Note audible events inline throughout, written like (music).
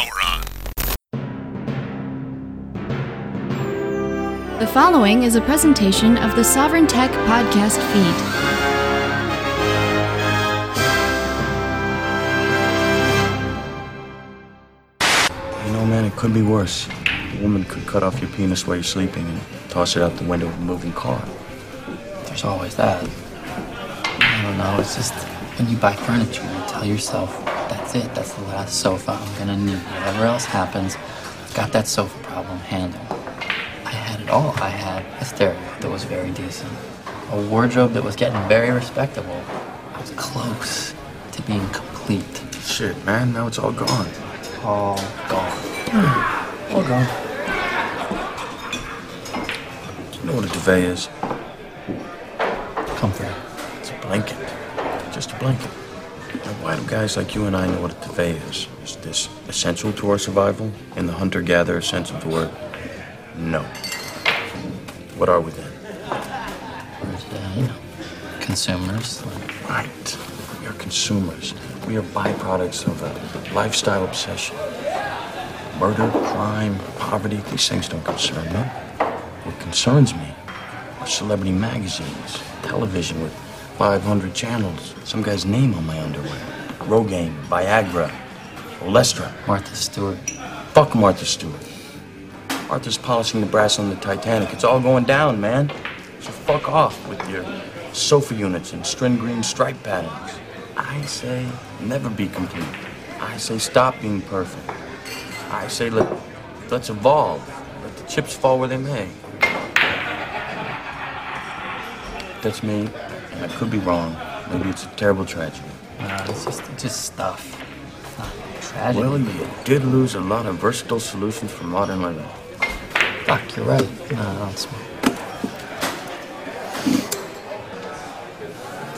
power on. The following is a presentation of the Sovereign Tech podcast feed. You know, man, it could be worse. A woman could cut off your penis while you're sleeping and toss it out the window of a moving car. There's always that. I don't know, it's just when you buy furniture, you tell yourself, that's it, that's the last sofa I'm gonna need. Whatever else happens, got that sofa problem handled. I had it all. I had a stereo that was very decent, a wardrobe that was getting very respectable. I was close to being complete. Shit, man, now it's all gone. All gone. Hmm, all gone. Do you know what a duvet is? Comfort. It's a blanket. Just a blanket. Why do guys like you and I know what a duvet is? Is this essential to our survival in the hunter-gatherer sense of the word? No. What are we then? You consumers. Right. We are consumers. We are byproducts of a lifestyle obsession. Murder, crime, poverty, these things don't concern me. What concerns me are celebrity magazines, television with 500 channels, some guy's name on my underwear. Rogaine, Viagra, Olestra. Martha Stewart. Fuck Martha Stewart. Martha's polishing the brass on the Titanic. It's all going down, man. So fuck off with your sofa units and string green stripe patterns. I say never be complete. I say stop being perfect. I say let let's evolve. Let the chips fall where they may. That's me, I could be wrong. Maybe it's a terrible tragedy. No, it's just, it's just stuff. It's not tragedy. Well, you did lose a lot of versatile solutions for modern living. Fuck, you're right. No, I don't smoke.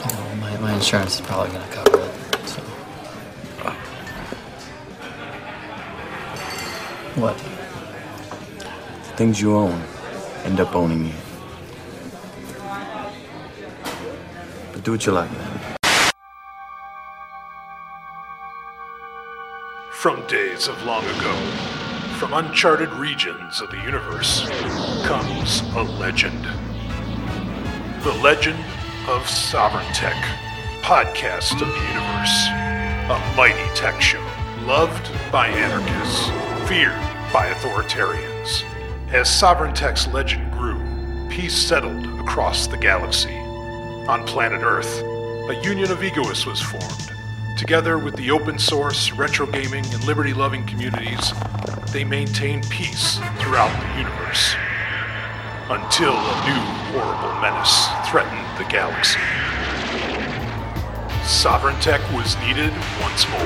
Oh, my, my insurance is probably gonna cover it. So. What? The things you own end up owning you. Do what you like. From days of long ago, from uncharted regions of the universe, comes a legend. The legend of Sovereign Tech, podcast of the universe. A mighty tech show, loved by anarchists, feared by authoritarians. As Sovereign Tech's legend grew, peace settled across the galaxy. On planet Earth, a union of egoists was formed. Together with the open source, retro gaming, and liberty loving communities, they maintained peace throughout the universe. Until a new horrible menace threatened the galaxy. Sovereign Tech was needed once more.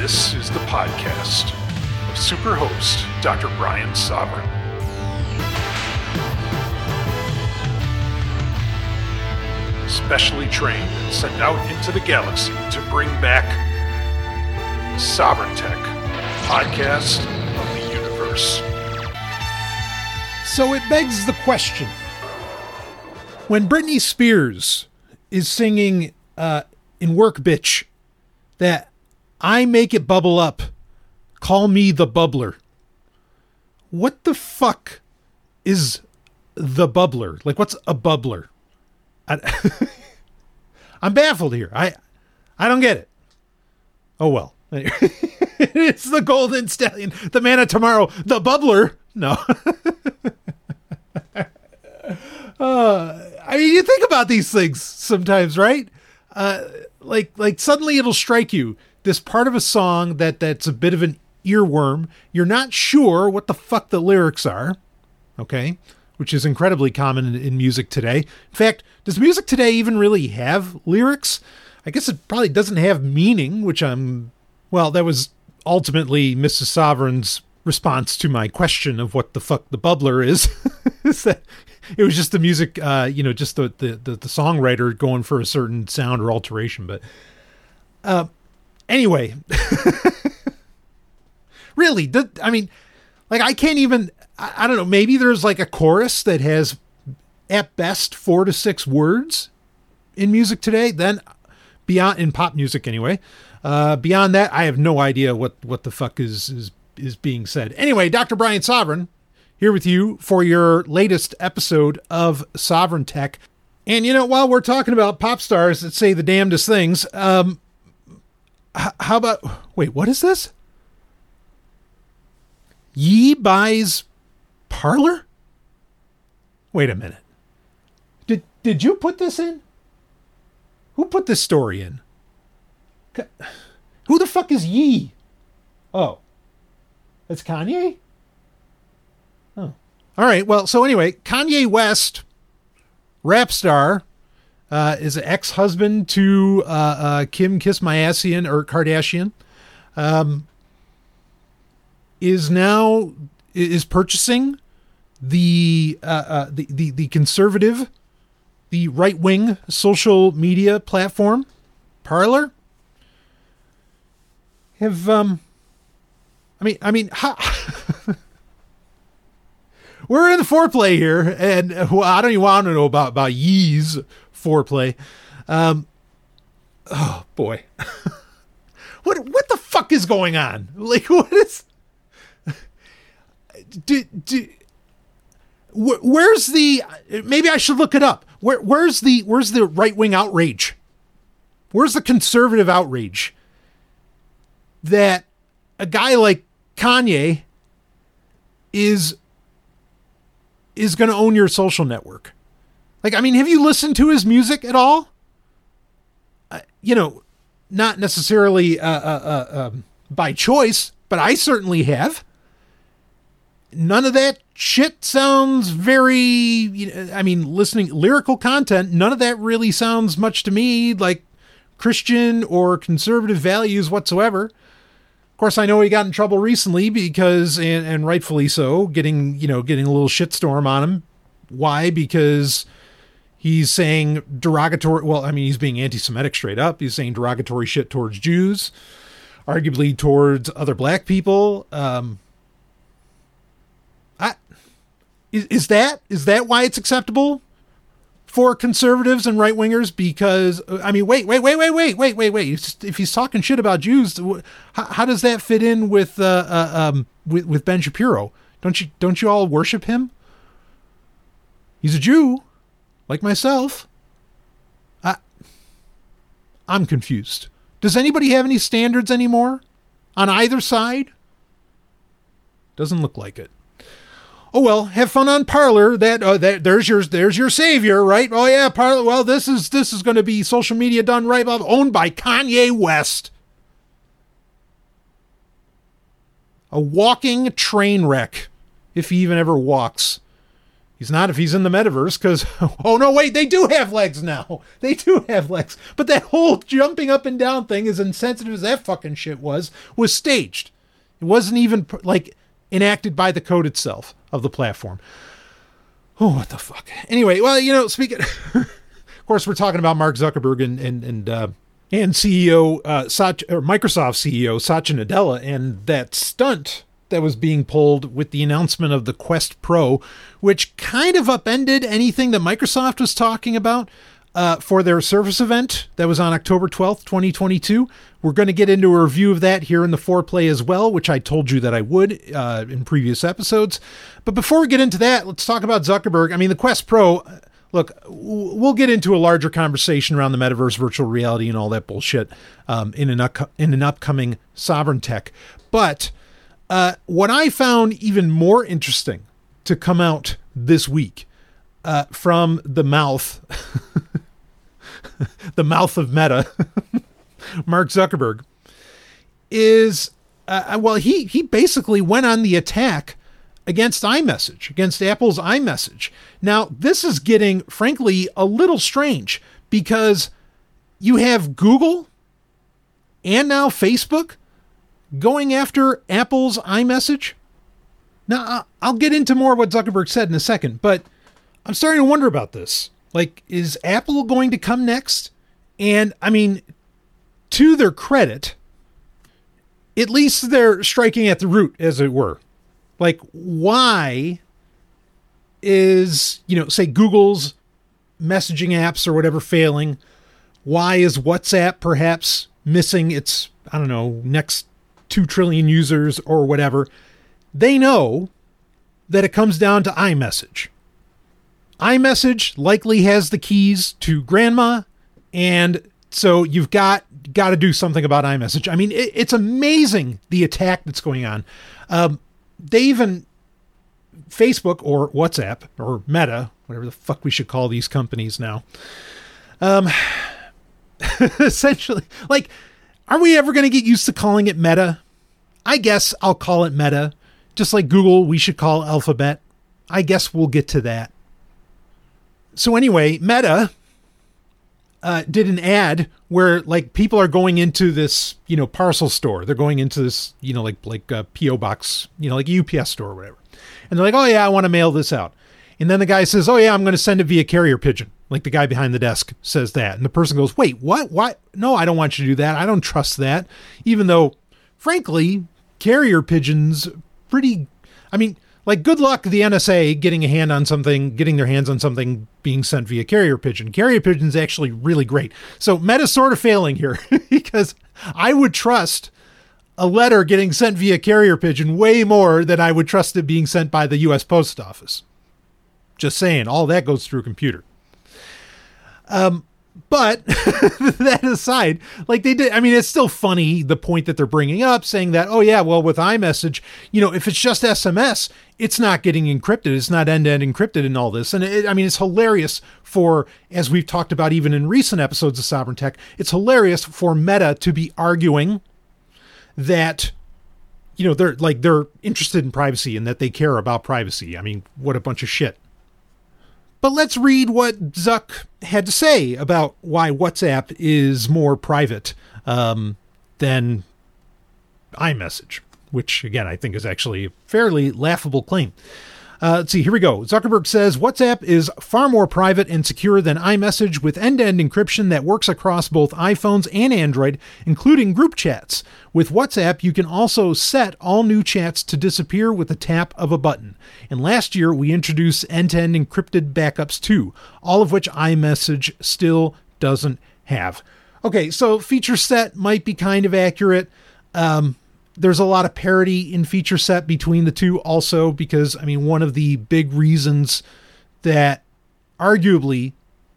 This is the podcast of superhost Dr. Brian Sovereign. Specially trained and sent out into the galaxy to bring back Sovereign Tech, podcast of the universe. So it begs the question when Britney Spears is singing uh, in Work Bitch that I make it bubble up, call me the bubbler. What the fuck is the bubbler? Like, what's a bubbler? I, (laughs) I'm baffled here. I I don't get it. Oh well. (laughs) it's the golden stallion, the man of tomorrow, the bubbler. No. (laughs) uh, I mean, you think about these things sometimes, right? Uh, like, like suddenly it'll strike you this part of a song that that's a bit of an earworm. You're not sure what the fuck the lyrics are. Okay, which is incredibly common in, in music today. In fact, does music today even really have lyrics? I guess it probably doesn't have meaning, which I'm. Well, that was ultimately Mrs. Sovereign's response to my question of what the fuck the bubbler is. (laughs) is that it was just the music, uh, you know, just the, the, the the songwriter going for a certain sound or alteration. But uh, anyway, (laughs) really, the, I mean, like I can't even. I, I don't know. Maybe there's like a chorus that has, at best, four to six words in music today. Then beyond in pop music anyway. Uh, beyond that, I have no idea what what the fuck is is is being said. Anyway, Dr. Brian Sovereign here with you for your latest episode of Sovereign Tech. And you know, while we're talking about pop stars that say the damnedest things, um, h- how about wait, what is this? Ye buys Parler? Wait a minute. Did did you put this in? Who put this story in? Who the fuck is Ye? Oh. It's Kanye? Oh. All right. Well, so anyway, Kanye West, rap star, uh, is an ex-husband to uh, uh, Kim Kismayassian or Kardashian. Um, is now is purchasing the uh, uh, the, the the conservative, the right wing social media platform, Parler, Have um, I mean, I mean, ha- (laughs) we're in the foreplay here, and well, I don't even want to know about about Ye's foreplay. Um, oh boy, (laughs) what what the fuck is going on? Like, (laughs) what is? Do, do, where's the? Maybe I should look it up. Where where's the where's the right wing outrage? Where's the conservative outrage? That a guy like Kanye is is going to own your social network. Like, I mean, have you listened to his music at all? Uh, you know, not necessarily uh, uh, uh, um, by choice, but I certainly have. None of that shit sounds very, you know, I mean, listening lyrical content, none of that really sounds much to me like Christian or conservative values whatsoever Of course, I know he got in trouble recently because, and, and rightfully so, getting you know getting a little shitstorm on him. Why? Because he's saying derogatory. Well, I mean, he's being anti-Semitic straight up. He's saying derogatory shit towards Jews, arguably towards other black people. Um, I is, is that is that why it's acceptable for conservatives and right wingers because I mean, wait, wait, wait, wait, wait, wait, wait, wait. If he's talking shit about Jews, how, how does that fit in with uh, uh, um, with with Ben Shapiro? Don't you don't you all worship him? He's a Jew, like myself. I I'm confused. Does anybody have any standards anymore on either side? Doesn't look like it oh well, have fun on Parler. That uh, that there's your there's your savior, right? Oh yeah, Parler. Well, this is this is going to be social media done right, owned by Kanye West. A walking train wreck, if he even ever walks. He's not if he's in the metaverse, because, (laughs) oh no, wait, they do have legs now. (laughs) They do have legs. But that whole jumping up and down thing, as insensitive as that fucking shit was, was staged. It wasn't even like enacted by the code itself of the platform. Oh, what the fuck? Anyway, well, you know, speaking, (laughs) of course, we're talking about Mark Zuckerberg and and and uh, and CEO uh, or Microsoft CEO Satya Nadella and that stunt that was being pulled with the announcement of the Quest Pro, which kind of upended anything that Microsoft was talking about uh, for their Surface event that was on October 12th, 2022. We're going to get into a review of that here in the foreplay as well, which I told you that I would uh, in previous episodes. But before we get into that, let's talk about Zuckerberg. I mean, the Quest Pro. Look, we'll get into a larger conversation around the metaverse, virtual reality, and all that bullshit um, in an in an upcoming Sovereign Tech. But uh, what I found even more interesting to come out this week uh, from the mouth (laughs) (laughs) the mouth of Meta, (laughs) Mark Zuckerberg, is uh, uh, well, he he basically went on the attack against iMessage, against Apple's iMessage. Now, this is getting, frankly, a little strange because you have Google and now Facebook going after Apple's iMessage. Now, I'll get into more what Zuckerberg said in a second, but I'm starting to wonder about this. Like, is Apple going to come next? And I mean, to their credit, at least they're striking at the root, as it were. Like, why is, you know, say Google's messaging apps or whatever failing? why is WhatsApp perhaps missing its, I don't know, next 2 trillion users or whatever. They know that it comes down to iMessage. iMessage likely has the keys to grandma, and so you've got got to do something about iMessage. I mean, it, it's amazing the attack that's going on. Um, they even Facebook or WhatsApp or Meta, whatever the fuck we should call these companies now. Um, (laughs) essentially, like, are we ever going to get used to calling it Meta? I guess I'll call it Meta. Just like Google, we should call Alphabet. I guess we'll get to that. So, anyway, Meta uh, did an ad where like people are going into this, you know, parcel store. They're going into this, you know, like like a PO box, you know, like a UPS store or whatever. And they're like, "Oh yeah, I want to mail this out." And then the guy says, "Oh yeah, I'm going to send it via carrier pigeon." Like the guy behind the desk says that. And the person goes, "Wait, what? What? No, I don't want you to do that. I don't trust that." Even though frankly, carrier pigeons pretty I mean, like good luck the NSA getting a hand on something, getting their hands on something being sent via carrier pigeon. Carrier pigeon is actually really great. So Meta's sort of failing here (laughs) because I would trust a letter getting sent via carrier pigeon way more than I would trust it being sent by the US Post Office. Just saying, all that goes through a computer. Um, but (laughs) that aside, like they did, I mean, it's still funny the point that they're bringing up, saying that, oh, yeah, well, with iMessage, you know, if it's just SMS, it's not getting encrypted. It's not end to end encrypted and all this. And it, I mean, it's hilarious for, as we've talked about even in recent episodes of Sovereign Tech, it's hilarious for Meta to be arguing that you know they're like they're interested in privacy and that they care about privacy. I mean, what a bunch of shit. But let's read what Zuck had to say about why WhatsApp is more private um, than iMessage, which again I think is actually a fairly laughable claim. Uh, let's see, here we go. Zuckerberg says WhatsApp is far more private and secure than iMessage with end to end encryption that works across both iPhones and Android, including group chats. With WhatsApp, you can also set all new chats to disappear with the tap of a button. And last year, we introduced end to end encrypted backups too, all of which iMessage still doesn't have. Okay, so feature set might be kind of accurate. Um, there's a lot of parity in feature set between the two also because i mean one of the big reasons that arguably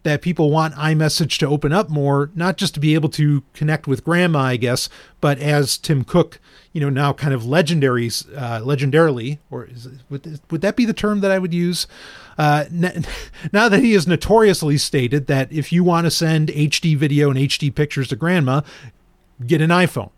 that people want iMessage to open up more, not just to be able to connect with grandma, I guess, but as Tim Cook, you know, now kind of legendaries, uh, legendarily, or it, would, would that be the term that I would use? Uh, (laughs) now that he has notoriously stated that if you want to send HD video and HD pictures to grandma, get an iPhone.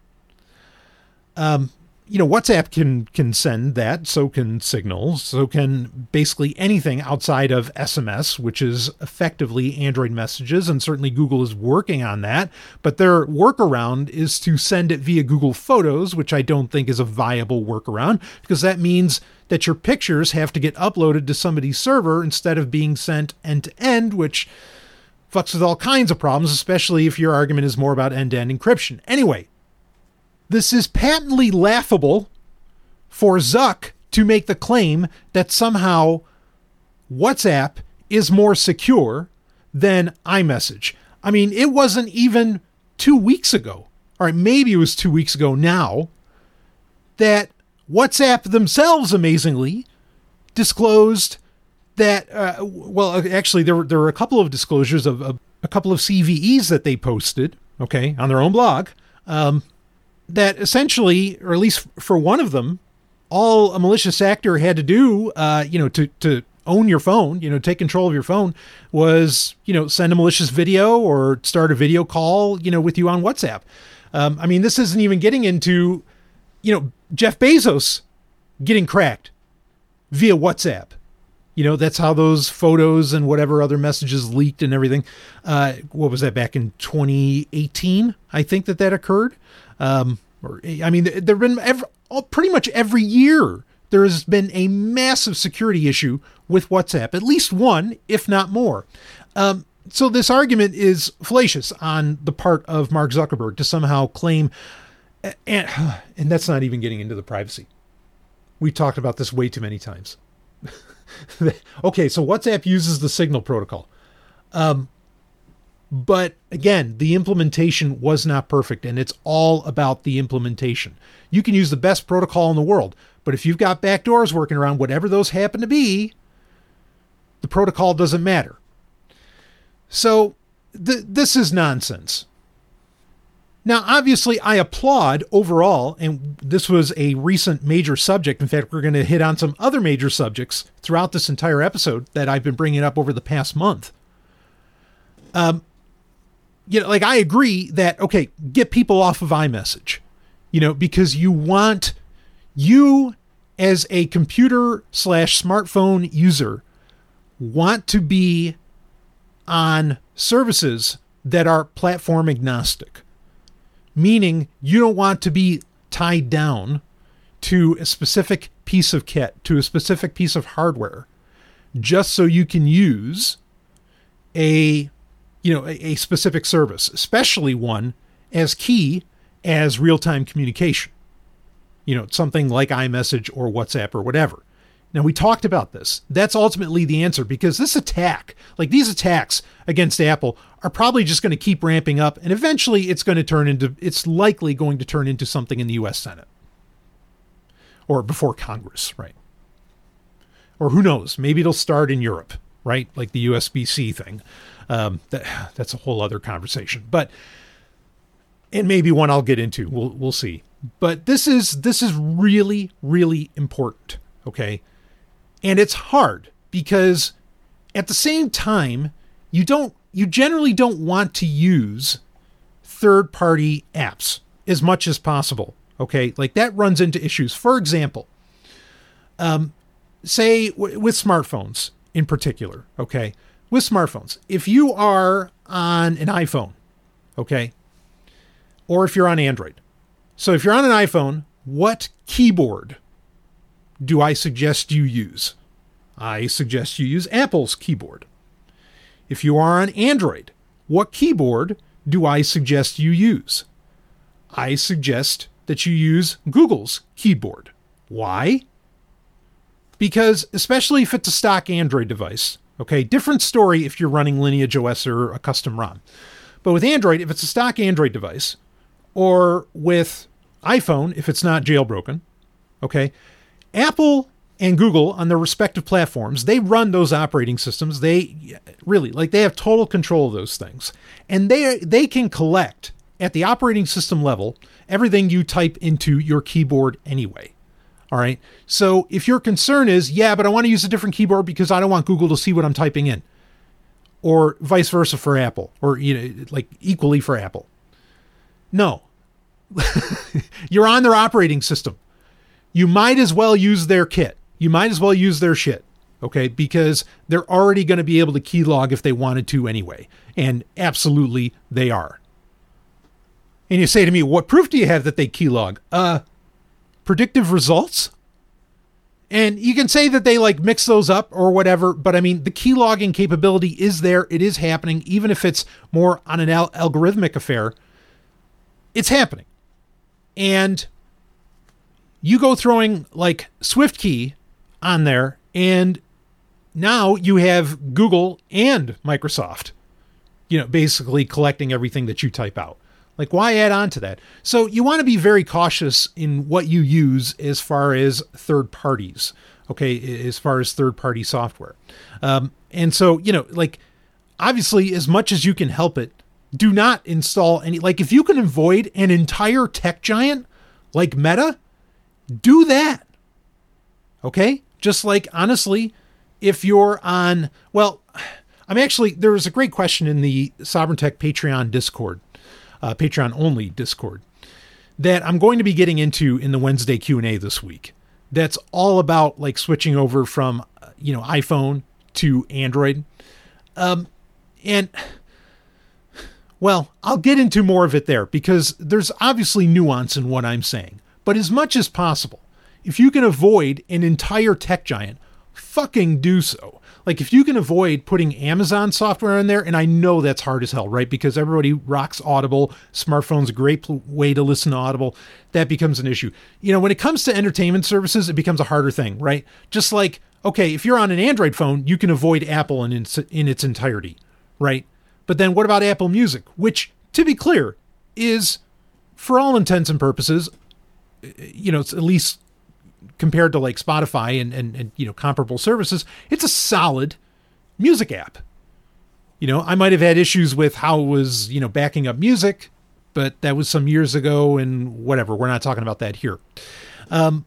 Um, you know, WhatsApp can can send that, so can Signal, so can basically anything outside of SMS, which is effectively Android messages, and certainly Google is working on that. But their workaround is to send it via Google Photos, which I don't think is a viable workaround because that means that your pictures have to get uploaded to somebody's server instead of being sent end to end, which fucks with all kinds of problems, especially if your argument is more about end to end encryption. Anyway, this is patently laughable for Zuck to make the claim that somehow WhatsApp is more secure than iMessage. I mean, it wasn't even two weeks ago, or maybe it was two weeks ago now, that WhatsApp themselves amazingly disclosed that, uh, well, actually, there were, there were a couple of disclosures of, of a couple of CVEs that they posted, okay, on their own blog. Um, that essentially, or at least for one of them, all a malicious actor had to do, uh, you know, to to own your phone, you know, take control of your phone, was you know send a malicious video or start a video call, you know, with you on WhatsApp. Um, I mean, this isn't even getting into, you know, Jeff Bezos getting cracked via WhatsApp. You know, that's how those photos and whatever other messages leaked and everything. Uh, what was that back in 2018? I think that that occurred. Um, or, I mean, there have been every, pretty much every year there has been a massive security issue with WhatsApp, at least one, if not more. Um, so this argument is fallacious on the part of Mark Zuckerberg to somehow claim, and, (sighs) and that's not even getting into the privacy. We talked about this way too many times. (laughs) okay, so WhatsApp uses the Signal protocol. Um, But again, the implementation was not perfect, and it's all about the implementation. You can use the best protocol in the world, but if you've got backdoors working around, whatever those happen to be, the protocol doesn't matter. So th- this is nonsense. Now, obviously, I applaud overall, and this was a recent major subject. In fact, we're going to hit on some other major subjects throughout this entire episode that I've been bringing up over the past month. Um, you know, like I agree that okay, get people off of iMessage, you know, because you want you as a computer slash smartphone user want to be on services that are platform agnostic meaning you don't want to be tied down to a specific piece of kit, to a specific piece of hardware, just so you can use a you know a, a specific service, especially one as key as real-time communication. You know, something like iMessage or WhatsApp or whatever. Now, we talked about this. That's ultimately the answer because this attack, like these attacks against Apple, are probably just going to keep ramping up and eventually it's going to turn into, it's likely going to turn into something in the US Senate or before Congress, right? Or who knows? Maybe it'll start in Europe, right? Like the USB-C thing. Um, that, that's a whole other conversation. But, and maybe one I'll get into. We'll, we'll see. But this is, this is really, really important. Okay and it's hard because at the same time, you don't you generally don't want to use third-party apps as much as possible. Okay? Like that runs into issues. For example, um say w- with smartphones in particular, okay? With smartphones, if you are on an iPhone, okay? Or if you're on Android. So if you're on an iPhone, what keyboard do I suggest you use? I suggest you use Apple's keyboard. If you are on Android, what keyboard do I suggest you use? I suggest that you use Google's keyboard. Why? Because, especially if it's a stock Android device, okay, different story if you're running Lineage OS or a custom ROM. But with Android, if it's a stock Android device, or with iPhone, if it's not jailbroken, okay, Apple and Google on their respective platforms, they run those operating systems. They really like they have total control of those things. And they they can collect at the operating system level everything you type into your keyboard anyway. All right. So if your concern is, yeah, but I want to use a different keyboard because I don't want Google to see what I'm typing in, or vice versa for Apple, or you know, like equally for Apple. No. (laughs) You're on their operating system. You might as well use their kit you might as well use their shit, okay? Because they're already going to be able to keylog if they wanted to anyway. And absolutely they are. And you say to me, what proof do you have that they keylog? Uh, predictive results? And you can say that they like mix those up or whatever, but I mean, the key logging capability is there. It is happening, even if it's more on an al- algorithmic affair. It's happening. And you go throwing like SwiftKey on there. And now you have Google and Microsoft, you know, basically collecting everything that you type out. Like, why add on to that? So, you want to be very cautious in what you use as far as third parties, okay, as far as third party software. Um, and so, you know, like, obviously, as much as you can help it, do not install any. Like, if you can avoid an entire tech giant like Meta, do that. Okay? Just like, honestly, if you're on, well, (sighs) I'm actually, there was a great question in the Sovereign Tech Patreon Discord, uh, Patreon only Discord, that I'm going to be getting into in the Wednesday Q&A this week. That's all about like switching over from, you know, iPhone to Android. Um, and, well, I'll get into more of it there because there's obviously nuance in what I'm saying. But as much as possible, if you can avoid an entire tech giant, fucking do so. Like if you can avoid putting Amazon software in there, and I know that's hard as hell, right? Because everybody rocks Audible. Smartphone's a great way to listen to Audible. That becomes an issue. You know, when it comes to entertainment services, it becomes a harder thing, right? Just like, okay, if you're on an Android phone, you can avoid Apple in in its entirety, right? But then what about Apple Music, which, to be clear, is for all intents and purposes, eh, eh, you know, it's at least compared to like Spotify and, and, and you know comparable services, it's a solid music app. You know, I might have had issues with how it was, you know, backing up music, but that was some years ago and whatever. We're not talking about that here. Um,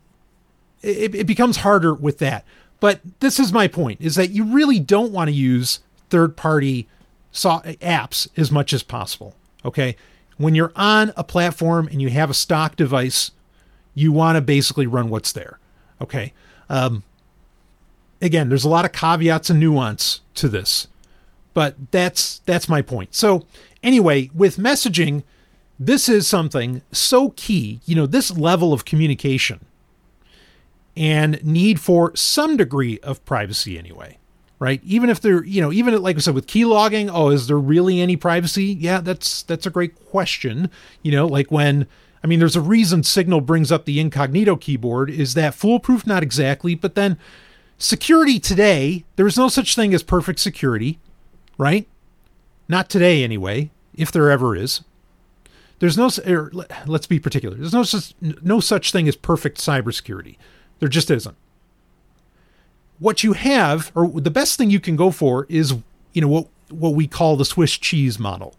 it, it becomes harder with that. But this is my point is that you really don't want to use third party so- apps as much as possible. Okay. When you're on a platform and you have a stock device, you want to basically run what's there. Okay. Um, again, there's a lot of caveats and nuance to this, but that's that's my point. So anyway, with messaging, this is something so key. You know, this level of communication and need for some degree of privacy anyway right even if they're you know even like i said with key logging oh is there really any privacy yeah that's that's a great question you know like when i mean there's a reason signal brings up the incognito keyboard is that foolproof not exactly but then security today there's no such thing as perfect security right not today anyway if there ever is there's no er, let's be particular there's no such no such thing as perfect cybersecurity there just isn't. What you have, or the best thing you can go for, is you know what what we call the Swiss cheese model,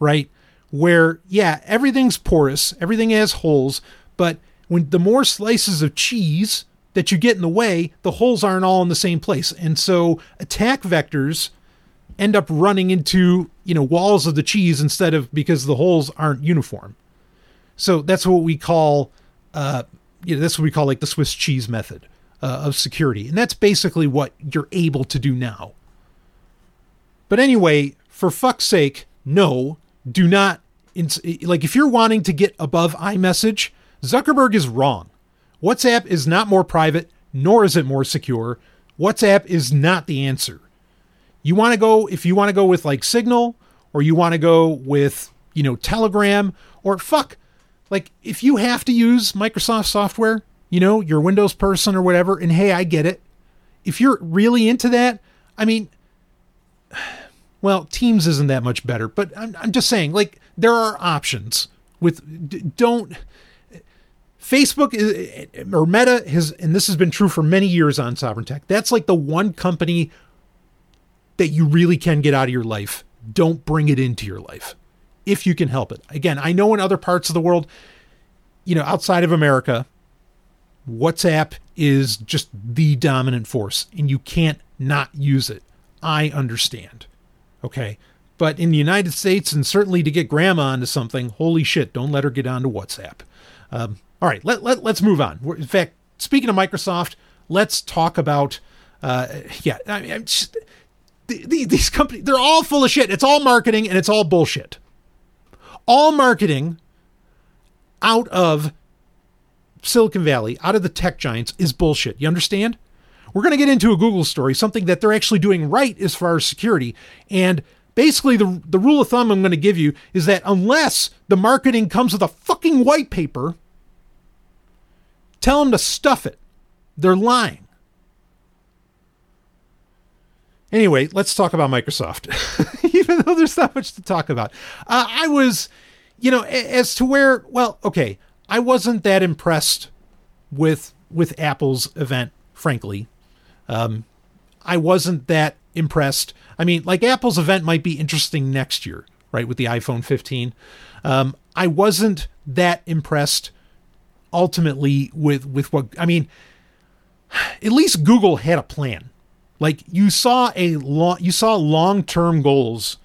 right? Where yeah, everything's porous, everything has holes, but when the more slices of cheese that you get in the way, the holes aren't all in the same place, and so attack vectors end up running into you know walls of the cheese instead of because the holes aren't uniform. So that's what we call uh, you know, that's what we call like the Swiss cheese method uh, of security. And that's basically what you're able to do now. But anyway, for fuck's sake, no, do not. Ins- like, if you're wanting to get above iMessage, Zuckerberg is wrong. WhatsApp is not more private, nor is it more secure. WhatsApp is not the answer. You want to go, if you want to go with like Signal, or you want to go with, you know, Telegram, or fuck, like if you have to use Microsoft software, you know, you're a Windows person or whatever, and hey, I get it. If you're really into that, I mean, (sighs) well, Teams isn't that much better, but I'm, I'm just saying, like, there are options with, don't, Facebook is, or Meta has, and this has been true for many years on Sovereign Tech. That's like the one company that you really can get out of your life. Don't bring it into your life if you can help it. Again, I know in other parts of the world, you know, outside of America, WhatsApp is just the dominant force and you can't not use it. I understand. Okay. But in the United States, and certainly to get grandma onto something, holy shit, don't let her get onto WhatsApp. Um, all right, let, let, let's move on. in fact, speaking of Microsoft, let's talk about, uh, yeah, I mean, just, the, the, these companies, they're all full of shit. It's all marketing and it's all bullshit all marketing out of Silicon Valley, out of the tech giants, is bullshit. You understand? We're going to get into a Google story, something that they're actually doing right as far as security. And basically, the, the rule of thumb I'm going to give you is that unless the marketing comes with a fucking white paper, tell them to stuff it. They're lying. Anyway, let's talk about Microsoft, (laughs) even though there's not much to talk about. Uh, I was, you know, as to where, well, okay, I wasn't that impressed with with Apple's event, frankly. Um, I wasn't that impressed. I mean, like Apple's event might be interesting next year, right, with the iPhone 15. Um, I wasn't that impressed ultimately with with what I mean. At least Google had a plan like you saw a long, you saw long-term goals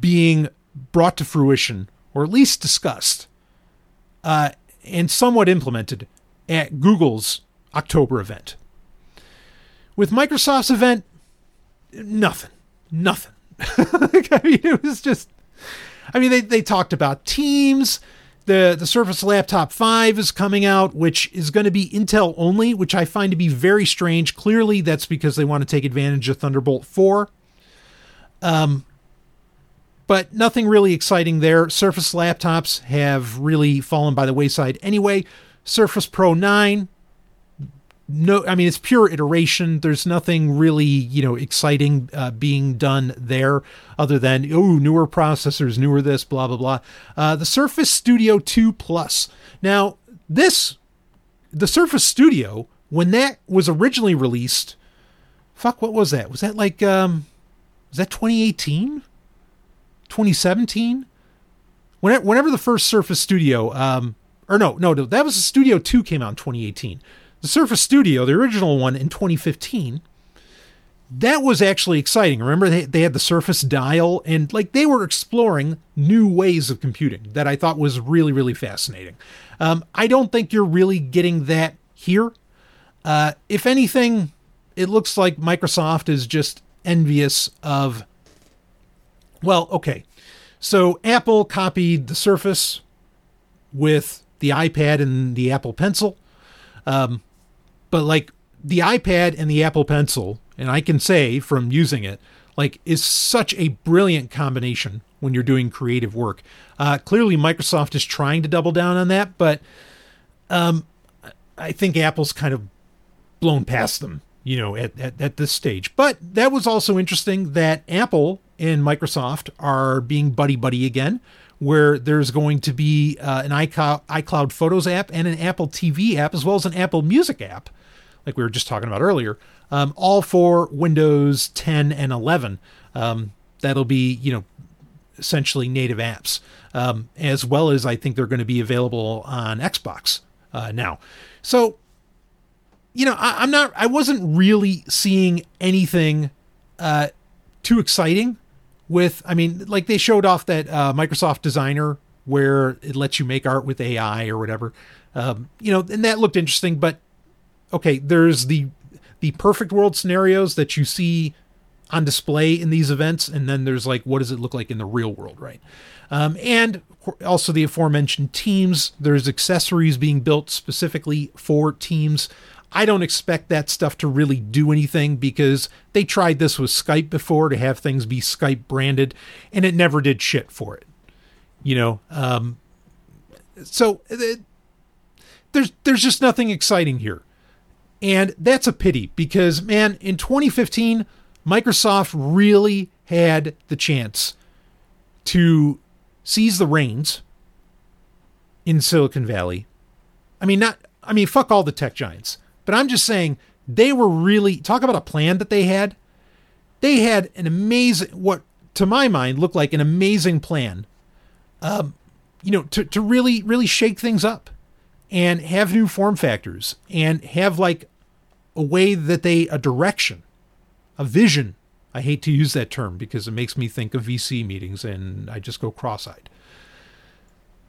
being brought to fruition, or at least discussed, uh, and somewhat implemented at Google's October event. With Microsoft's event, nothing, nothing. (laughs) I mean, it was just. I mean, they they talked about teams the the Surface Laptop 5 is coming out, which is going to be Intel only, which I find to be very strange. Clearly, that's because they want to take advantage of Thunderbolt 4. Um, but nothing really exciting there. Surface laptops have really fallen by the wayside anyway. Surface Pro 9, no, I mean it's pure iteration. There's nothing really you know exciting uh, being done there, other than oh newer processors, newer this, blah blah blah. Uh, the Surface Studio 2 Plus. Now this, the Surface Studio, when that was originally released, fuck, what was that? Was that like um, was that 2018, 2017? Whenever, the first Surface Studio, um, or no, no, no, that was the Studio 2 came out in 2018 the Surface Studio, the original one in 2015, that was actually exciting. Remember, they, they had the Surface Dial, and like they were exploring new ways of computing that I thought was really, really fascinating. Um, I don't think you're really getting that here. Uh, if anything, it looks like Microsoft is just envious of. Well, okay. So Apple copied the Surface with the iPad and the Apple Pencil. Um, but like the iPad and the Apple Pencil, and I can say from using it, like is such a brilliant combination when you're doing creative work. Uh, clearly, Microsoft is trying to double down on that, but um, I think Apple's kind of blown past them, you know, at, at, at this stage. But that was also interesting that Apple and Microsoft are being buddy buddy again, where there's going to be uh, an iCloud, Photos app and an Apple TV app, as well as an Apple Music app like we were just talking about earlier, um, all for Windows 10 and 11. Um, that'll be, you know, essentially native apps, um, as well as I think they're going to be available on Xbox uh, now. So, you know, I, am not, I wasn't really seeing anything uh, too exciting with, I mean, like they showed off that uh, Microsoft Designer where it lets you make art with AI or whatever. Um, you know, and that looked interesting, but okay, there's the the perfect world scenarios that you see on display in these events, and then there's like what does it look like in the real world, right? Um, and also the aforementioned teams. There's accessories being built specifically for teams. I don't expect that stuff to really do anything because they tried this with Skype before to have things be Skype branded, and it never did shit for it. You know, um, so it, there's there's just nothing exciting here. And that's a pity because, man, in 2015, Microsoft really had the chance to seize the reins in Silicon Valley. I mean, not, I mean, fuck all the tech giants, but I'm just saying they were really, talk about a plan that they had. They had an amazing, what to my mind looked like an amazing plan, um, you know, to, to really, really shake things up and have new form factors and have like a way that they a direction, a vision. I hate to use that term because it makes me think of VC meetings and I just go cross-eyed.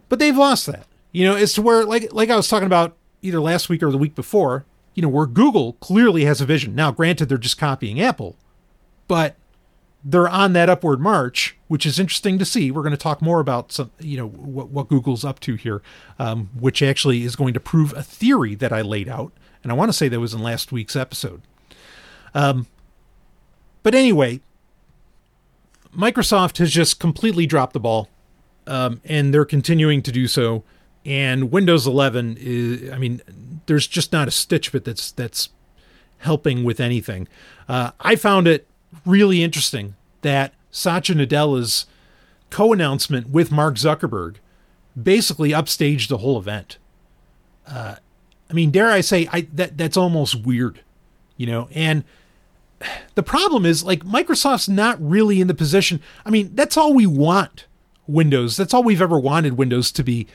But they've lost that. You know, it's to where like like I was talking about either last week or the week before, you know, where Google clearly has a vision. Now, granted they're just copying Apple, but they're on that upward march, which is interesting to see. We're going to talk more about some, you know, what, what Google's up to here, um, which actually is going to prove a theory that I laid out, and I want to say that was in last week's episode. Um, but anyway, Microsoft has just completely dropped the ball, um, and they're continuing to do so. And Windows 11 is, I mean, there's just not a stitch of it that's that's helping with anything. Uh, I found it really interesting that Satya Nadella's co-announcement with Mark Zuckerberg basically upstaged the whole event. Uh, I mean, dare I say, I that that's almost weird, you know. And the problem is, like, Microsoft's not really in the position. I mean, that's all we want. Windows. That's all we've ever wanted Windows to be,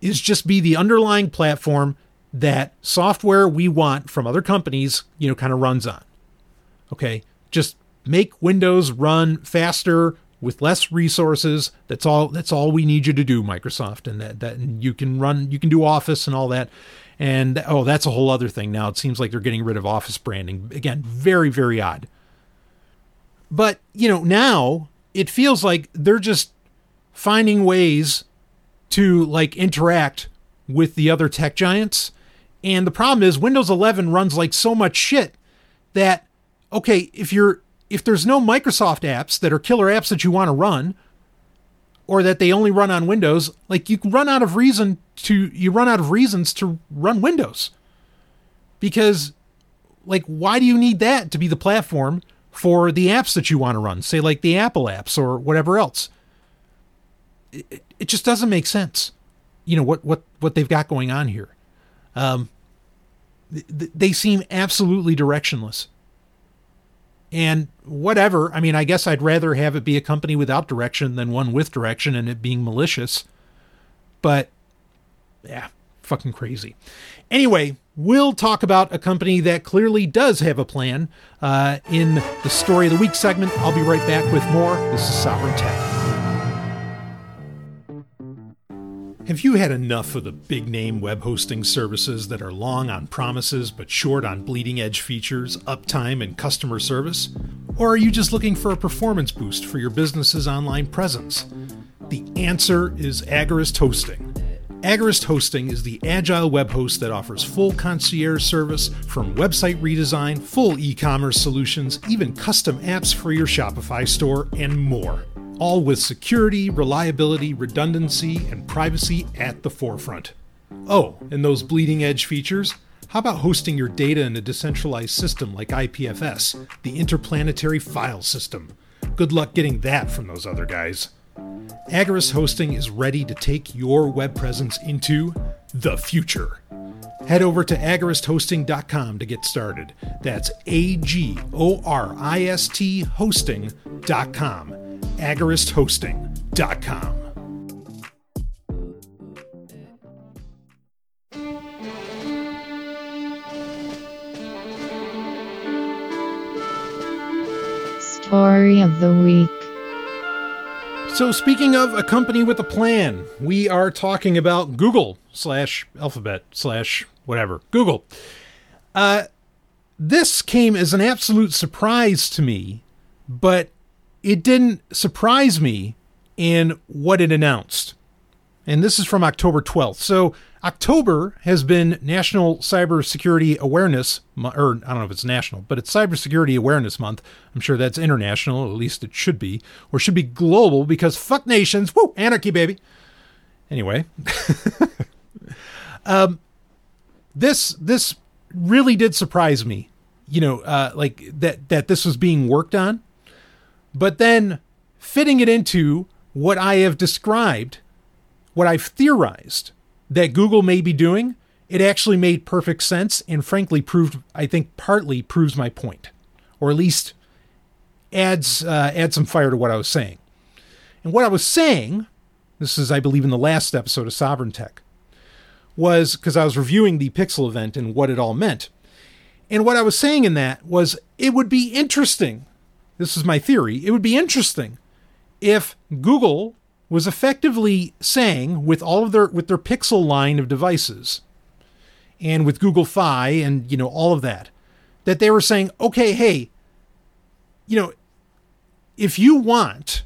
is just be the underlying platform that software we want from other companies, you know, kind of runs on. Okay, just make Windows run faster with less resources. That's all. That's all we need you to do, Microsoft, and that that you can run. You can do Office and all that. And oh, that's a whole other thing. Now it seems like they're getting rid of Office branding again. Very very odd. But you know now it feels like they're just finding ways to like interact with the other tech giants. And the problem is Windows 11 runs like so much shit that okay, if you're if there's no Microsoft apps that are killer apps that you want to run, or that they only run on Windows, like you run out of reason to you run out of reasons to run Windows. Because like, why do you need that to be the platform for the apps that you want to run? Say, like the Apple apps or whatever else. It, it just doesn't make sense. You know what what what they've got going on here. Um, th- they seem absolutely directionless. And whatever, I mean, I guess I'd rather have it be a company without direction than one with direction and it being malicious. But yeah, fucking crazy. Anyway, we'll talk about a company that clearly does have a plan uh, in the story of the week segment. I'll be right back with more. This is Sovryn Tech. Have you had enough of the big name web hosting services that are long on promises but short on bleeding edge features, uptime, and customer service? Or are you just looking for a performance boost for your business's online presence? The answer is Agorist Hosting. Agorist Hosting is the agile web host that offers full concierge service from website redesign, full e commerce solutions, even custom apps for your Shopify store, and more all with security, reliability, redundancy, and privacy at the forefront. Oh, and those bleeding edge features? How about hosting your data in a decentralized system like IPFS, the Interplanetary File System? Good luck getting that from those other guys. Agorist Hosting is ready to take your web presence into the future. Head over to agoristhosting.com to get started. That's A G O R I S T hosting.com agoristhosting.com. Story of the week. So, speaking of a company with a plan, we are talking about Google slash Alphabet slash whatever. Google. Uh, this came as an absolute surprise to me, but it didn't surprise me in what it announced. And this is from October 12th. So October has been National Cybersecurity Awareness, or I don't know if it's national, but it's Cybersecurity Awareness Month. I'm sure that's international, at least it should be, or should be global because fuck nations, woo, anarchy, baby. Anyway, (laughs) um, this this really did surprise me. You know, uh, like that that this was being worked on but then fitting it into what I have described, what I've theorized that Google may be doing, it actually made perfect sense and frankly proved, I think, partly proves my point, or at least adds uh, adds some fire to what I was saying. And what I was saying, this is, I believe, in the last episode of Sovryn Tech, was because I was reviewing the Pixel event and what it all meant. And what I was saying in that was it would be interesting this is my theory, it would be interesting if Google was effectively saying with all of their with their Pixel line of devices and with Google Fi and you know all of that that they were saying, "Okay, hey, you know, if you want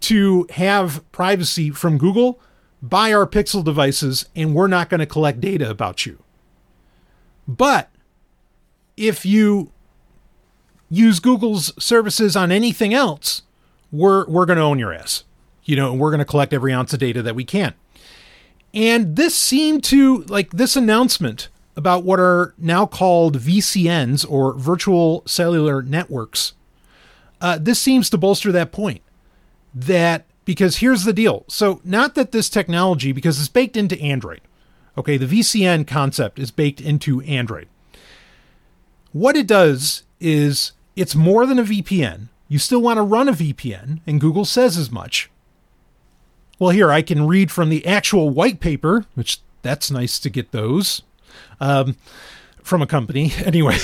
to have privacy from Google, buy our Pixel devices and we're not going to collect data about you." But if you use Google's services on anything else, we're we're going to own your ass. You know, we're going to collect every ounce of data that we can. And this seemed to like this announcement about what are now called VCNs or virtual cellular networks. Uh, this seems to bolster that point. That because here's the deal. So not that this technology because it's baked into Android. Okay, the VCN concept is baked into Android. What it does is it's more than a VPN. You still want to run a VPN, and Google says as much. Well, here I can read from the actual white paper, which that's nice to get those um, from a company. (laughs) Anyway,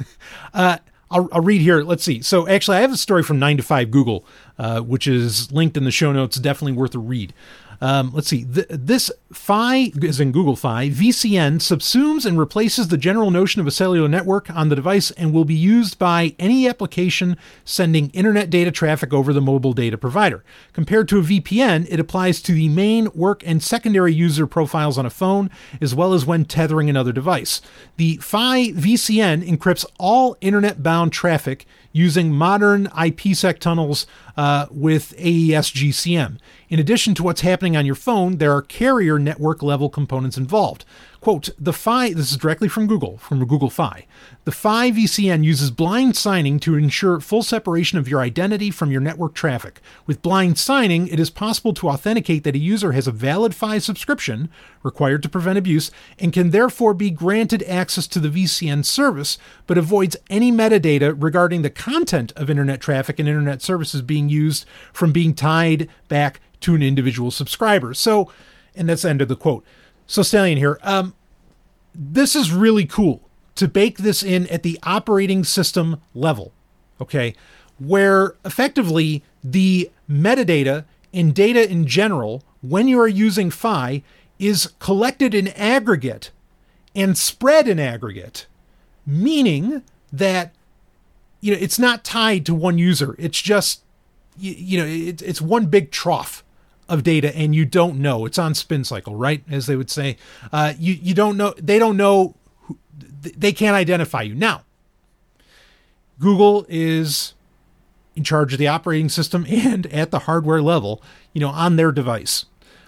(laughs) uh, I'll, I'll, read here. Let's see. So, actually, I have a story from 9 to 5 Google, uh, which is linked in the show notes. Definitely worth a read. Um, let's see. Th- this Fi is in Google Fi. VCN subsumes and replaces the general notion of a cellular network on the device and will be used by any application sending internet data traffic over the mobile data provider. Compared to a VPN, it applies to the main, work, and secondary user profiles on a phone, as well as when tethering another device. The Fi VCN encrypts all internet bound traffic using modern IPsec tunnels uh, with AES GCM. In addition to what's happening on your phone, there are carrier network level components involved. Quote, the Fi, this is directly from Google, from Google Fi. The Fi VCN uses blind signing to ensure full separation of your identity from your network traffic. With blind signing, it is possible to authenticate that a user has a valid Fi subscription, required to prevent abuse, and can therefore be granted access to the VCN service, but avoids any metadata regarding the content of internet traffic and internet services being used from being tied back to an individual subscriber. So, and that's the end of the quote. So, Stallion here, um, this is really cool to bake this in at the operating system level, okay, where effectively the metadata and data in general, when you are using Fi, is collected in aggregate and spread in aggregate, meaning that you know it's not tied to one user. It's just you, you know it, it's one big trough of data and you don't know. It's on spin cycle right? As they would say. Uh, you you don't know they don't know who, they can't identify you. Now google is in charge of the operating system and at the hardware level you know on their device.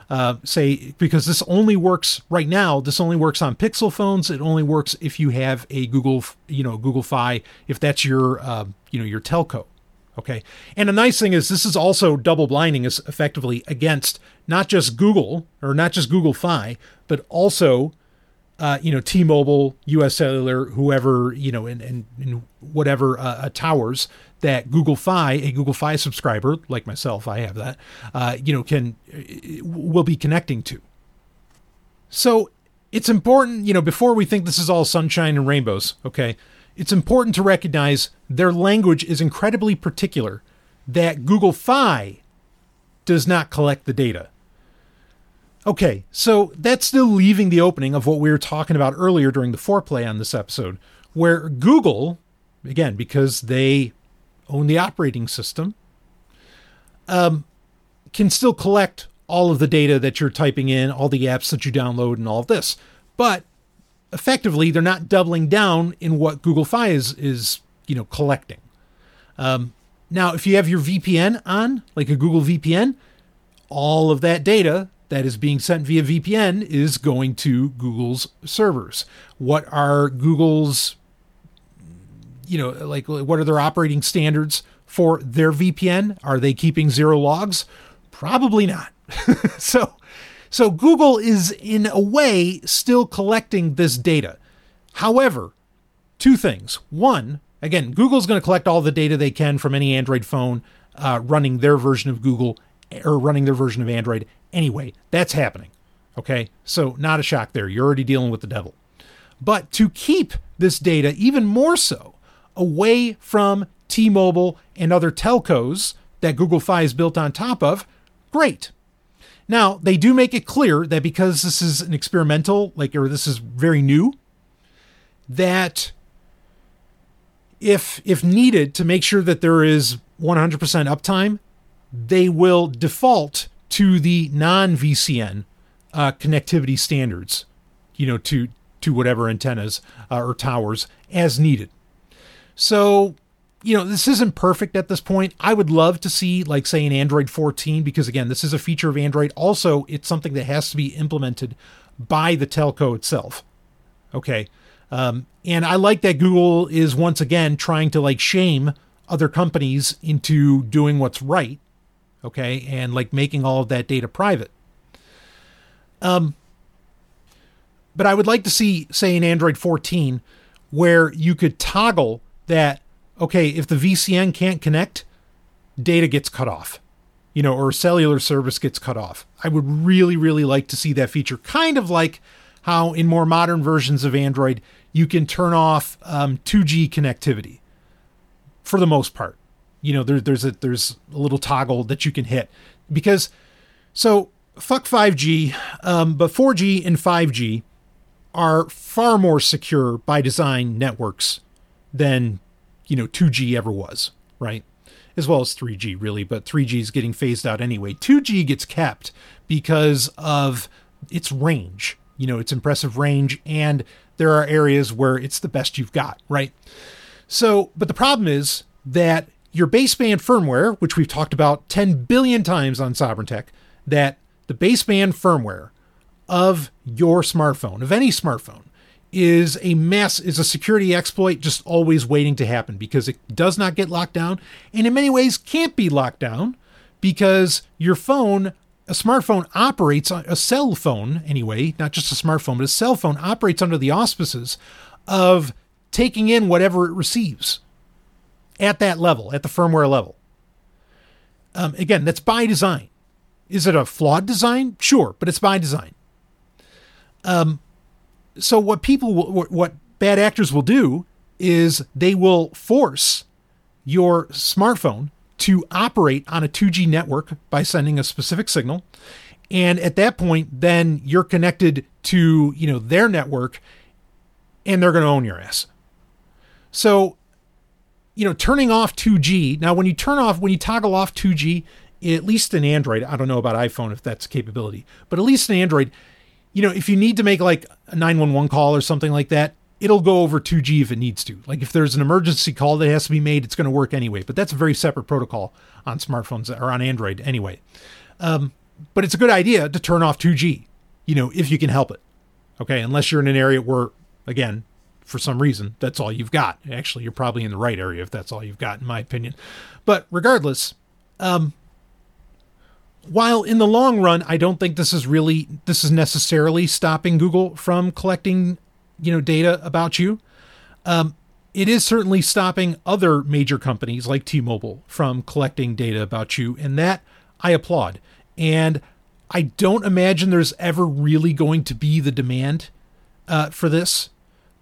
Uh, say because this only works right now this only works on pixel phones. It only works if you have a google you know google fi if that's your uh, you know your telco Okay. And the nice thing is this is also double blinding is effectively against not just Google or not just Google Fi, but also uh, you know, T-Mobile, U.S. Cellular, whoever, you know, and, and, and whatever uh, uh, towers that Google Fi, a Google Fi subscriber like myself, I have that, uh, you know, can uh, will be connecting to. So it's important, you know, before we think this is all sunshine and rainbows, okay, it's important to recognize their language is incredibly particular, that Google Fi does not collect the data. Okay, so that's still leaving the opening of what we were talking about earlier during the foreplay on this episode, where Google, again, because they own the operating system, um, can still collect all of the data that you're typing in, all the apps that you download, and all of this. But effectively they're not doubling down in what Google Fi is is you know collecting. Um, now, if you have your VPN on, like a Google VPN, all of that data that is being sent via VPN is going to Google's servers. What are Google's you know like what are their operating standards for their VPN? Are they keeping zero logs? Probably not. (laughs) so so Google is, in a way, still collecting this data. However, two things. One, again, Google's going to collect all the data they can from any Android phone uh, running their version of Google or running their version of Android. Anyway, that's happening. Okay, so not a shock there. You're already dealing with the devil. But to keep this data even more so away from T Mobile and other telcos that Google Fi is built on top of, great. Now, they do make it clear that because this is an experimental, like, or this is very new, that if if needed to make sure that there is 100% uptime, they will default to the non-VCN uh, connectivity standards, you know, to to whatever antennas uh, or towers as needed. So you know, this isn't perfect at this point. I would love to see, like, say, an Android 14, because again, this is a feature of Android. Also, it's something that has to be implemented by the telco itself. Okay. Um, and I like that Google is once again trying to, like, shame other companies into doing what's right. Okay. And, like, making all of that data private. Um, but I would like to see, say, an Android 14 where you could toggle that okay, if the VCN can't connect, data gets cut off, you know, or cellular service gets cut off. I would really, really like to see that feature, kind of like how in more modern versions of Android, you can turn off um, 2G connectivity for the most part. You know, there, there's a there's a little toggle that you can hit because so fuck 5G, um, but 4G and 5G are far more secure by design networks than you know 2G ever was, right? As well as 3G really, but 3G is getting phased out anyway. 2G gets kept because of its range, you know, its impressive range and there are areas where it's the best you've got, right? So, but the problem is that your baseband firmware, which we've talked about 10 billion times on Sovryn Tech, that the baseband firmware of your smartphone, of any smartphone, is a mess, is a security exploit just always waiting to happen because it does not get locked down and in many ways can't be locked down because your phone, a smartphone operates, a cell phone anyway, not just a smartphone, but a cell phone operates under the auspices of taking in whatever it receives at that level, at the firmware level. Um, again, that's by design. Is it a flawed design? Sure, but it's by design. Um, so what people will, what bad actors will do is they will force your smartphone to operate on a 2G network by sending a specific signal. And at that point then you're connected to you know their network and they're going to own your ass. So you know turning off 2G now when you turn off when you toggle off 2G at least in Android I don't know about iPhone if that's a capability but at least in Android you know if you need to make like a 911 call or something like that it'll go over 2G if it needs to. Like if there's an emergency call that has to be made, it's going to work anyway. But that's a very separate protocol on smartphones or on Android anyway. Um, but it's a good idea to turn off 2G, you know, if you can help it. Okay, unless you're in an area where, again, for some reason, that's all you've got. Actually, you're probably in the right area if that's all you've got, in my opinion. But regardless, um, while in the long run, I don't think this is really this is necessarily stopping Google from collecting you know data about you. Um, it is certainly stopping other major companies like T-Mobile from collecting data about you, and that I applaud. And I don't imagine there's ever really going to be the demand uh, for this.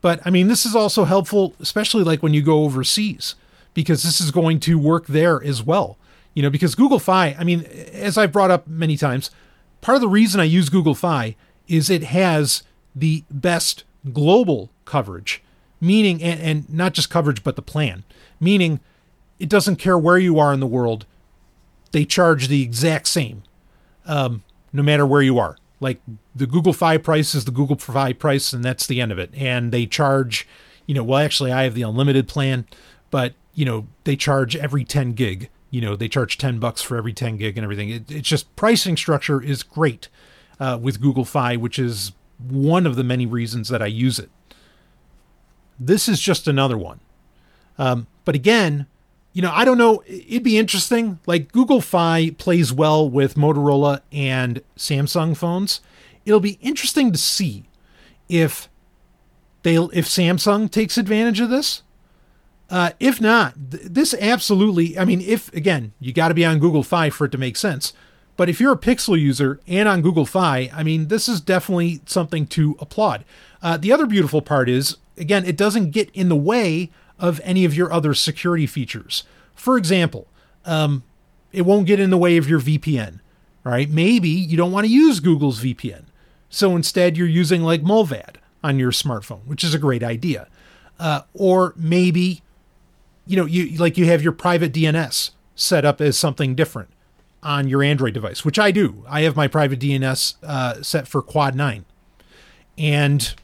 But I mean, this is also helpful, especially like when you go overseas, because this is going to work there as well. You know, because Google Fi, I mean, as I've brought up many times, part of the reason I use Google Fi is it has the best global coverage, meaning, and, and not just coverage, but the plan, meaning it doesn't care where you are in the world, they charge the exact same, um, no matter where you are. Like the Google Fi price is the Google Fi price, and that's the end of it. And they charge, you know, well, actually, I have the unlimited plan, but you know, they charge every 10 gig. You know, they charge 10 bucks for every 10 gig and everything. It, it's just pricing structure is great uh, with Google Fi, which is one of the many reasons that I use it. This is just another one. Um, but again, you know, I don't know. It'd be interesting. Like Google Fi plays well with Motorola and Samsung phones. It'll be interesting to see if they if Samsung takes advantage of this. Uh, if not, th- this absolutely. I mean, if again, you got to be on Google Fi for it to make sense. But if you're a Pixel user and on Google Fi, I mean, this is definitely something to applaud. Uh, the other beautiful part is, again, it doesn't get in the way of any of your other security features. For example, um, it won't get in the way of your VPN. Right, maybe you don't want to use Google's VPN, so instead you're using like Mullvad on your smartphone, which is a great idea. Uh, or maybe, you know, you like you have your private DNS set up as something different on your Android device, which I do. I have my private DNS uh, set for Quad 9. And,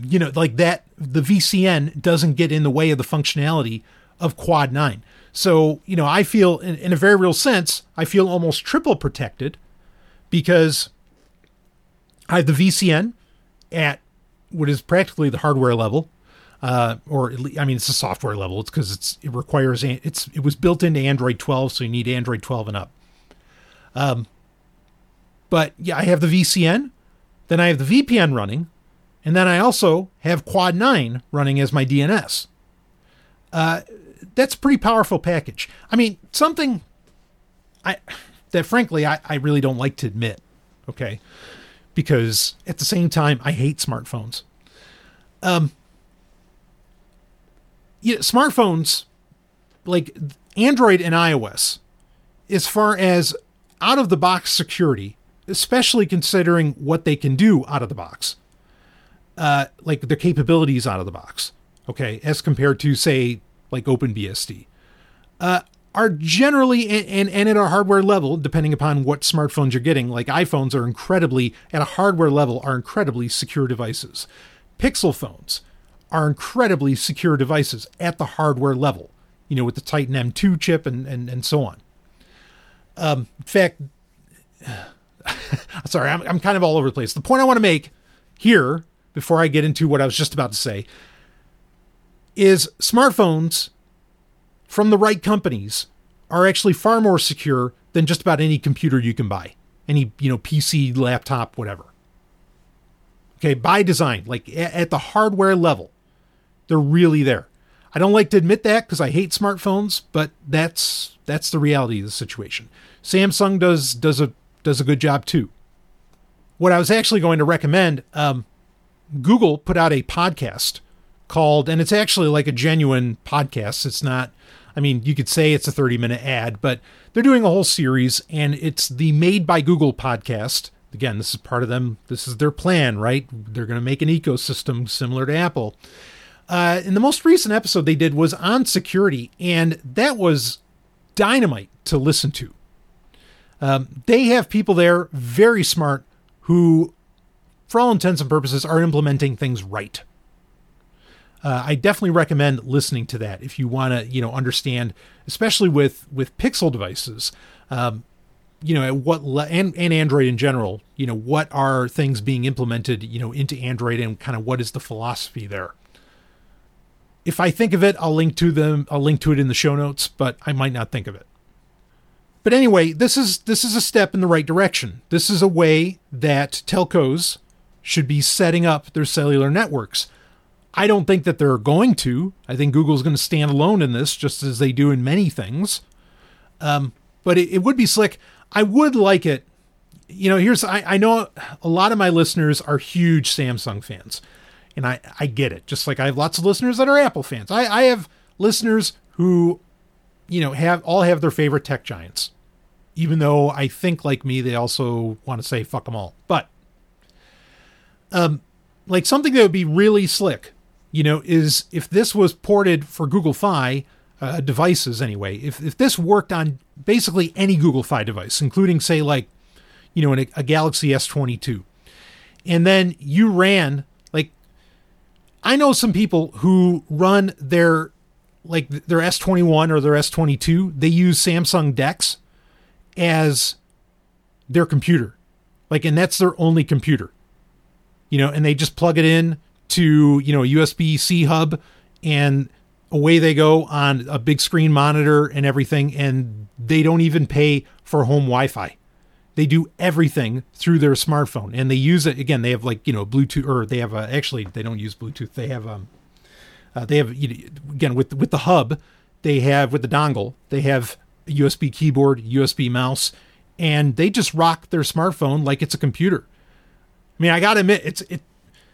you know, like that, the VCN doesn't get in the way of the functionality of Quad 9. So, you know, I feel, in, in a very real sense, I feel almost triple protected because I have the VCN at what is practically the hardware level uh, or least, I mean, it's a software level. It's because it's it requires it's it was built into Android 12, so you need Android 12 and up. Um, but yeah, I have the VCN, then I have the VPN running, and then I also have Quad 9 running as my DNS. Uh, that's a pretty powerful package. I mean, something I that frankly I, I really don't like to admit. Okay, because at the same time I hate smartphones. Um, smartphones like Android and iOS, as far as out of the box security, especially considering what they can do out of the box, uh, like their capabilities out of the box, okay, as compared to say like OpenBSD, uh, are generally and, and at a hardware level, depending upon what smartphones you're getting, like iPhones are incredibly at a hardware level are incredibly secure devices. Pixel phones are incredibly secure devices at the hardware level, you know, with the Titan M2 chip and, and, and so on. Um, in fact, (sighs) sorry, I'm, I'm kind of all over the place. The point I want to make here, before I get into what I was just about to say, is smartphones from the right companies are actually far more secure than just about any computer you can buy, any you know PC, laptop, whatever. Okay, by design, like at the hardware level, they're really there. I don't like to admit that because I hate smartphones, but that's that's the reality of the situation. Samsung does does a does a good job too. What I was actually going to recommend, um, Google put out a podcast called, and it's actually like a genuine podcast. It's not, I mean, you could say it's a 30 minute ad, but they're doing a whole series, and it's the Made by Google podcast. Again, this is part of them. This is their plan, right? They're going to make an ecosystem similar to Apple. Uh, and the most recent episode they did was on security, and that was dynamite to listen to. Um, they have people there, very smart, who, for all intents and purposes, are implementing things right. Uh, I definitely recommend listening to that if you want to, you know, understand, especially with with Pixel devices, um, you know, what le- and and Android in general, you know, what are things being implemented, you know, into Android and kind of what is the philosophy there if I think of it, I'll link to them. I'll link to it in the show notes, but I might not think of it. But anyway, this is this is a step in the right direction. This is a way that telcos should be setting up their cellular networks. I don't think that they're going to. I think Google's going to stand alone in this, just as they do in many things. Um, but it, it would be slick. I would like it. You know, here's I, I know a lot of my listeners are huge Samsung fans and I, I get it. Just like I have lots of listeners that are Apple fans. I, I have listeners who, you know, have all have their favorite tech giants. Even though I think like me, they also want to say fuck them all. But um like something that would be really slick, you know, is if this was ported for Google Fi uh, devices anyway. If if this worked on basically any Google Fi device, including say like, you know, a, a Galaxy S22, and then you ran I know some people who run their like their S21 or their S22, they use Samsung DeX as their computer. Like and that's their only computer. You know, and they just plug it in to, you know, USB-C hub and away they go on a big screen monitor and everything and they don't even pay for home Wi-Fi they do everything through their smartphone. And they use it again they have like you know bluetooth or they have a, actually they don't use bluetooth they have um uh, they have again with with the hub they have with the dongle they have usb keyboard usb mouse and they just rock their smartphone like it's a computer. I mean i gotta admit it's it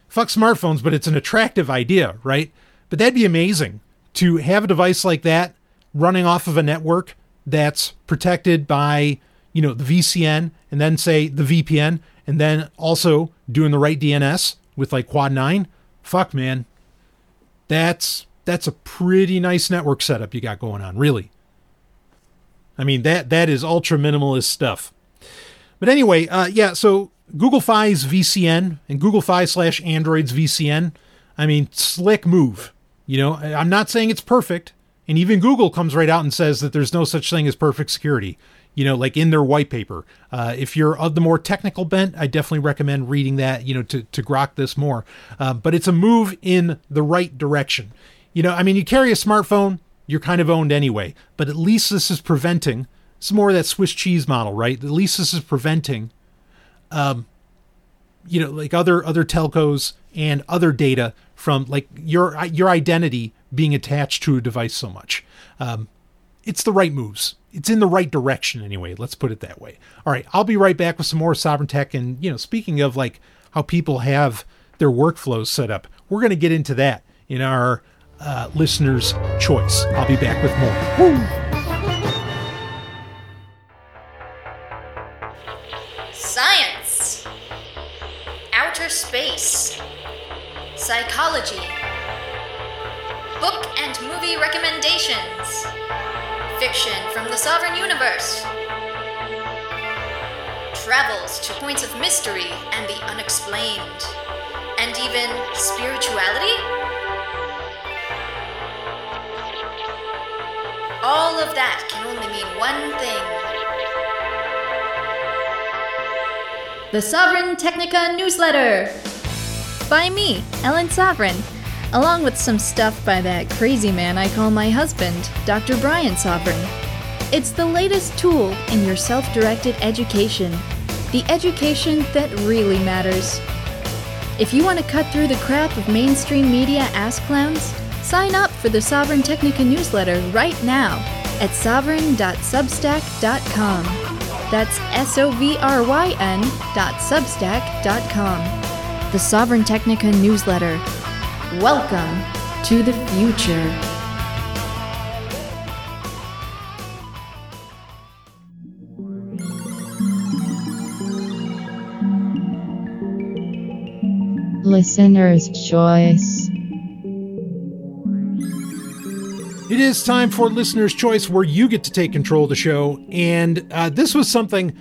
fuck smartphones but it's an attractive idea right? But that'd be amazing to have a device like that running off of a network that's protected by you know, the VCN and then say the VPN and then also doing the right DNS with like Quad 9, fuck man. That's that's a pretty nice network setup you got going on, really. I mean, that that is ultra minimalist stuff. But anyway, uh, yeah, so Google Fi's VCN and Google Fi slash Android's VCN, I mean, slick move. You know, I'm not saying it's perfect. And even Google comes right out and says that there's no such thing as perfect security you know, like in their white paper. Uh, if you're of the more technical bent, I definitely recommend reading that, you know, to, to grok this more. Uh, but it's a move in the right direction. You know, I mean, you carry a smartphone, you're kind of owned anyway, but at least this is preventing, it's more of that Swiss cheese model, right? At least this is preventing, um, you know, like other other telcos and other data from like your your identity being attached to a device so much. Um, it's the right moves. It's in the right direction anyway. Let's put it that way. All right, I'll be right back with some more Sovryn Tech. And you know, speaking of like how people have their workflows set up, we're going to get into that in our uh, listeners' choice. I'll be back with more. Woo! Science, outer space, psychology, book and movie recommendations fiction from the sovereign universe. Travels to points of mystery and the unexplained. And even spirituality? All of that can only mean one thing. the Sovryn Technica newsletter. By me, Ellen Sovryn, along with some stuff by that crazy man I call my husband, Dr. Brian Sovryn. It's the latest tool in your self directed education, the education that really matters. If you want to cut through the crap of mainstream media ass clowns, sign up for the Sovryn Technica newsletter right now at sovryn.substack.com. That's S O V R Y N dot substack.com. The Sovryn Technica newsletter. Welcome to the future. Listener's choice. It is time for Listener's Choice, where you get to take control of the show. And uh, this was something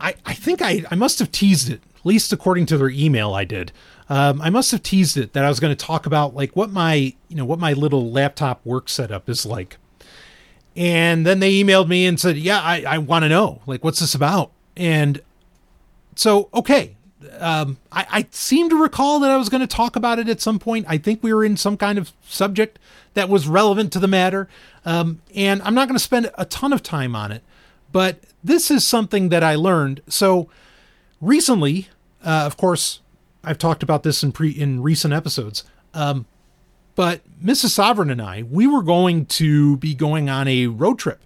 I, I think I, I must have teased it, least according to their email I did. Um, I must have teased it that I was going to talk about like what my you know what my little laptop work setup is like. And then they emailed me and said, "Yeah, I, I want to know like what's this about." And so okay, um, I, I seem to recall that I was going to talk about it at some point. I think we were in some kind of subject that was relevant to the matter. Um, and I'm not going to spend a ton of time on it, but this is something that I learned. So recently, uh, of course, I've talked about this in pre in recent episodes. Um, but Mrs. Sovryn and I, we were going to be going on a road trip.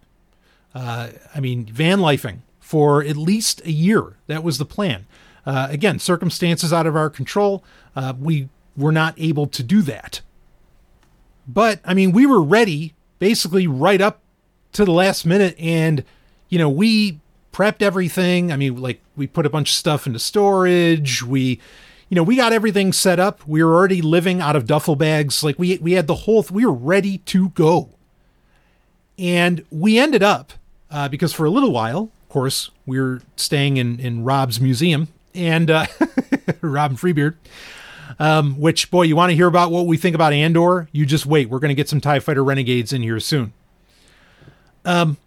Uh, I mean, van lifing for at least a year. That was the plan. Uh, again, circumstances out of our control. Uh, we were not able to do that. But I mean, we were ready basically right up to the last minute, and you know, we prepped everything. I mean, like we put a bunch of stuff into storage. We, you know, we got everything set up. We were already living out of duffel bags. Like we we had the whole. Th- we were ready to go, and we ended up uh, because for a little while, of course, we were staying in in Rob's museum and uh, (laughs) Rob Freebeard. Um, which boy, you want to hear about what we think about Andor? You just wait. We're going to get some Tie Fighter Renegades in here soon. Um,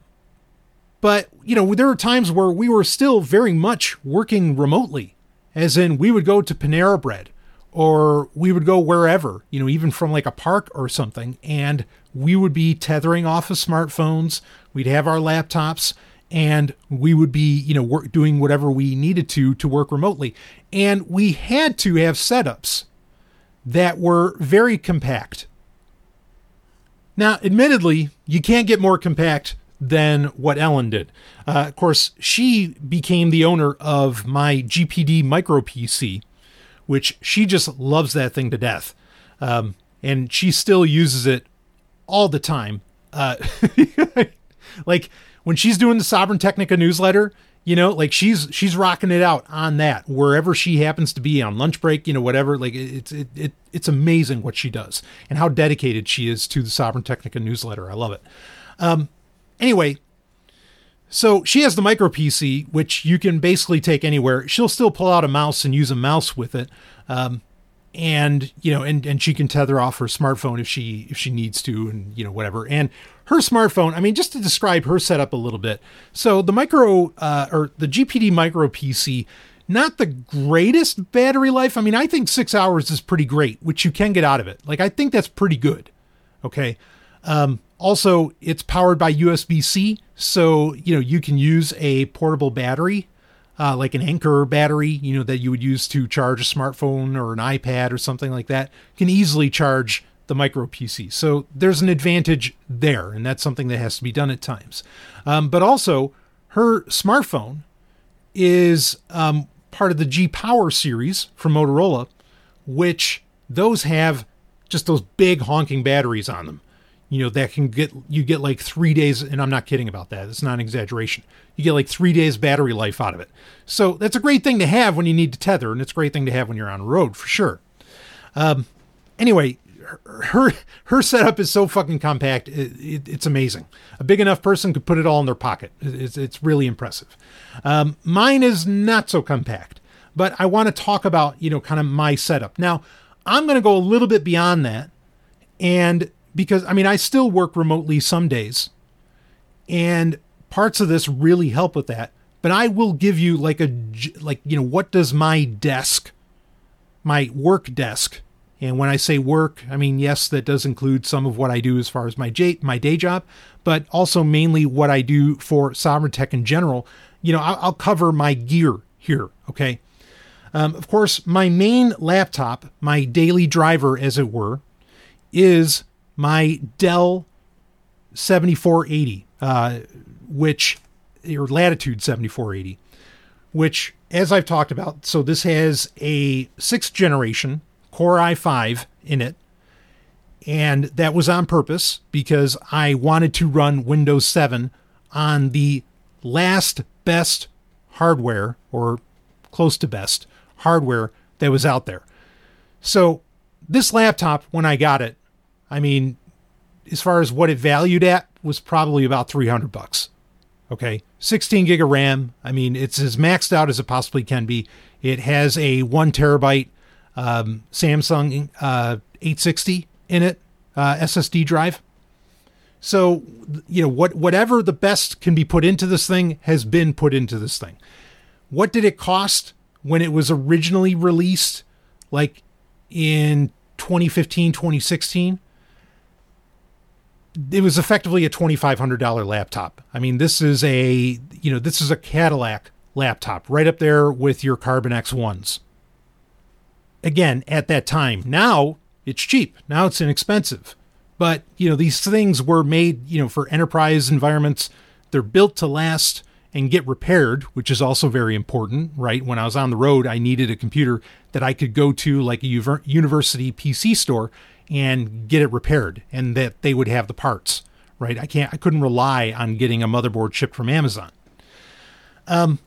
but you know, there are times where we were still very much working remotely, as in we would go to Panera Bread, or we would go wherever, you know, even from like a park or something, and we would be tethering off of smartphones. We'd have our laptops, and we would be you know work, doing whatever we needed to to work remotely and we had to have setups that were very compact now admittedly you can't get more compact than what ellen did uh, of course she became the owner of my gpd micro pc which she just loves that thing to death um, and she still uses it all the time uh, (laughs) like when she's doing the Sovryn Technica newsletter, you know, like she's she's rocking it out on that wherever she happens to be on lunch break, you know, whatever. Like it's it, it it's amazing what she does and how dedicated she is to the Sovryn Technica newsletter. I love it. Um, anyway, so she has the micro PC, which you can basically take anywhere. She'll still pull out a mouse and use a mouse with it. Um, and you know and and she can tether off her smartphone if she if she needs to and you know whatever. And her smartphone i mean just to describe her setup a little bit. So the micro uh, or the gpd micro pc not the greatest battery life. I mean i think six hours is pretty great which you can get out of it. Like i think that's pretty good. Okay um, also it's powered by usb-c so you know you can use a portable battery uh, like an Anker battery, you know, that you would use to charge a smartphone or an iPad or something like that, can easily charge the micro PC. So there's an advantage there, and that's something that has to be done at times. Um, but also, her smartphone is um, part of the G Power series from Motorola, which those have just those big honking batteries on them you know that can get you get like three days and i'm not kidding about that. It's not an exaggeration. You get like three days battery life out of it. So that's a great thing to have when you need to tether and it's a great thing to have when you're on road for sure. Um, anyway her her setup is so fucking compact it, it, it's amazing. A big enough person could put it all in their pocket. It's, it's really impressive. Um, mine is not so compact but i want to talk about you know kind of my setup. Now i'm going to go a little bit beyond that and because I mean, I still work remotely some days, and parts of this really help with that. but I will give you like a like you know what does my desk, my work desk, and when I say work, I mean yes, that does include some of what I do as far as my j- my day job, but also mainly what I do for Sovryn Tech in general. You know, I'll, I'll cover my gear here. Okay. Um, of course, my main laptop, my daily driver, as it were, is my Dell 7480, uh, which, or Latitude 7480, which, as I've talked about, so this has a sixth generation Core i5 in it. And that was on purpose because I wanted to run Windows 7 on the last best hardware, or close to best hardware that was out there. So, this laptop, when I got it, I mean, as far as what it valued at, was probably about 300 bucks. Okay. 16 gig of RAM. I mean, it's as maxed out as it possibly can be. It has a one terabyte um, Samsung uh, 860 in it, uh, SSD drive. So, you know, what whatever the best can be put into this thing has been put into this thing. What did it cost when it was originally released, like in 2015, 2016? It was effectively a $2,500 laptop. I mean, this is a, you know, this is a Cadillac laptop right up there with your Carbon X1s. Again, at that time. Now it's cheap. Now it's inexpensive. But, you know, these things were made, you know, for enterprise environments. They're built to last and get repaired, which is also very important, right? When I was on the road, I needed a computer that I could go to like a university PC store and get it repaired and that they would have the parts, right? I can't I couldn't rely on getting a motherboard shipped from Amazon. Um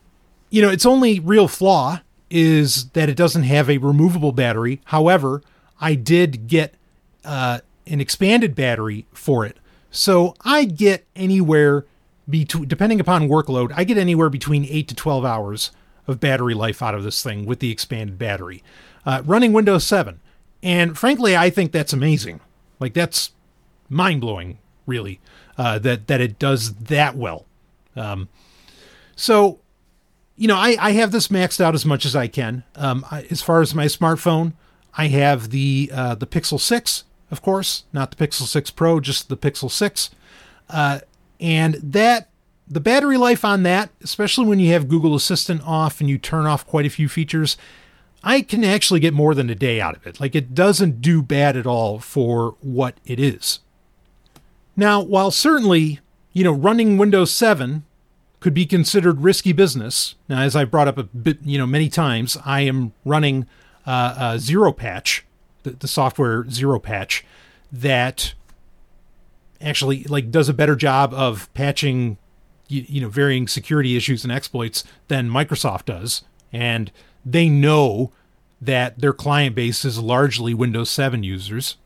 you know, its only real flaw is that it doesn't have a removable battery. However, I did get uh, an expanded battery for it. So I get anywhere between, depending upon workload, I get anywhere between 8 to 12 hours of battery life out of this thing with the expanded battery. Uh, running Windows 7. And frankly, I think that's amazing. Like, that's mind blowing, really, uh, that, that it does that well. Um, so, you know, I, I have this maxed out as much as I can. Um, I, as far as my smartphone, I have the uh, the Pixel 6, of course, not the Pixel 6 Pro, just the Pixel 6. Uh, and that the battery life on that, especially when you have Google Assistant off and you turn off quite a few features, I can actually get more than a day out of it. Like it doesn't do bad at all for what it is. Now, while certainly, you know, running Windows 7 could be considered risky business. Now, as I've brought up a bit, you know, many times, I am running uh, uh, Zero Patch, the, the software Zero Patch, that actually like does a better job of patching, you, you know, varying security issues and exploits than Microsoft does, and they know that their client base is largely Windows 7 users.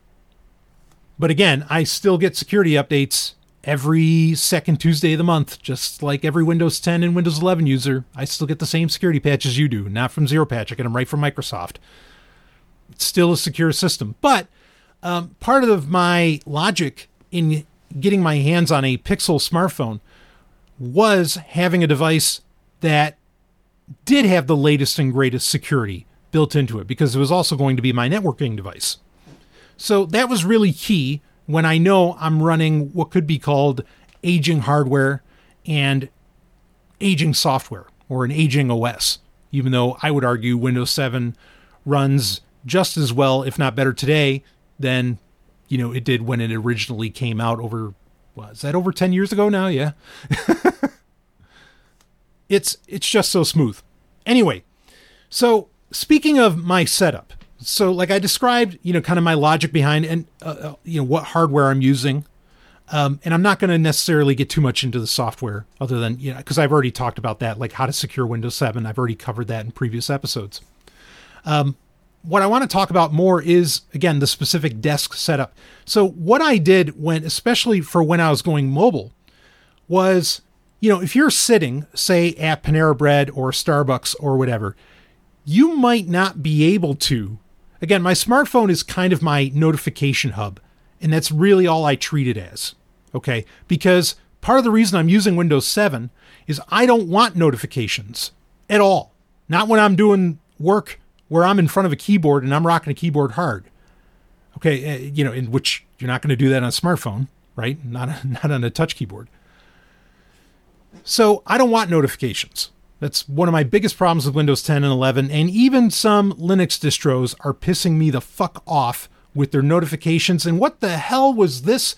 But again, I still get security updates every second Tuesday of the month, just like every Windows 10 and Windows 11 user. I still get the same security patches you do, not from Zero Patch. I get them right from Microsoft. It's still a secure system. But um, part of my logic in getting my hands on a Pixel smartphone was having a device that did have the latest and greatest security built into it because it was also going to be my networking device. So that was really key when I know I'm running what could be called aging hardware and aging software or an aging OS, even though I would argue Windows 7 runs just as well, if not better today than you know it did when it originally came out over was that over 10 years ago now yeah (laughs) it's it's just so smooth anyway so speaking of my setup so like I described, you know, kind of my logic behind and uh, uh you know what hardware I'm using. Um, and I'm not going to necessarily get too much into the software, other than you know, because I've already talked about that, like how to secure Windows 7. I've already covered that in previous episodes. Um, what I want to talk about more is again the specific desk setup. So what I did when, especially for when I was going mobile, was you know if you're sitting, say at Panera Bread or Starbucks or whatever, you might not be able to Again, my smartphone is kind of my notification hub, and that's really all I treat it as. Okay? Because part of the reason I'm using Windows 7 is I don't want notifications at all. Not when I'm doing work where I'm in front of a keyboard and I'm rocking a keyboard hard. Okay, uh, you know, in which you're not going to do that on a smartphone, right? Not (laughs) not on a touch keyboard. So I don't want notifications. That's one of my biggest problems with Windows 10 and 11, and even some Linux distros are pissing me the fuck off with their notifications. And what the hell was this?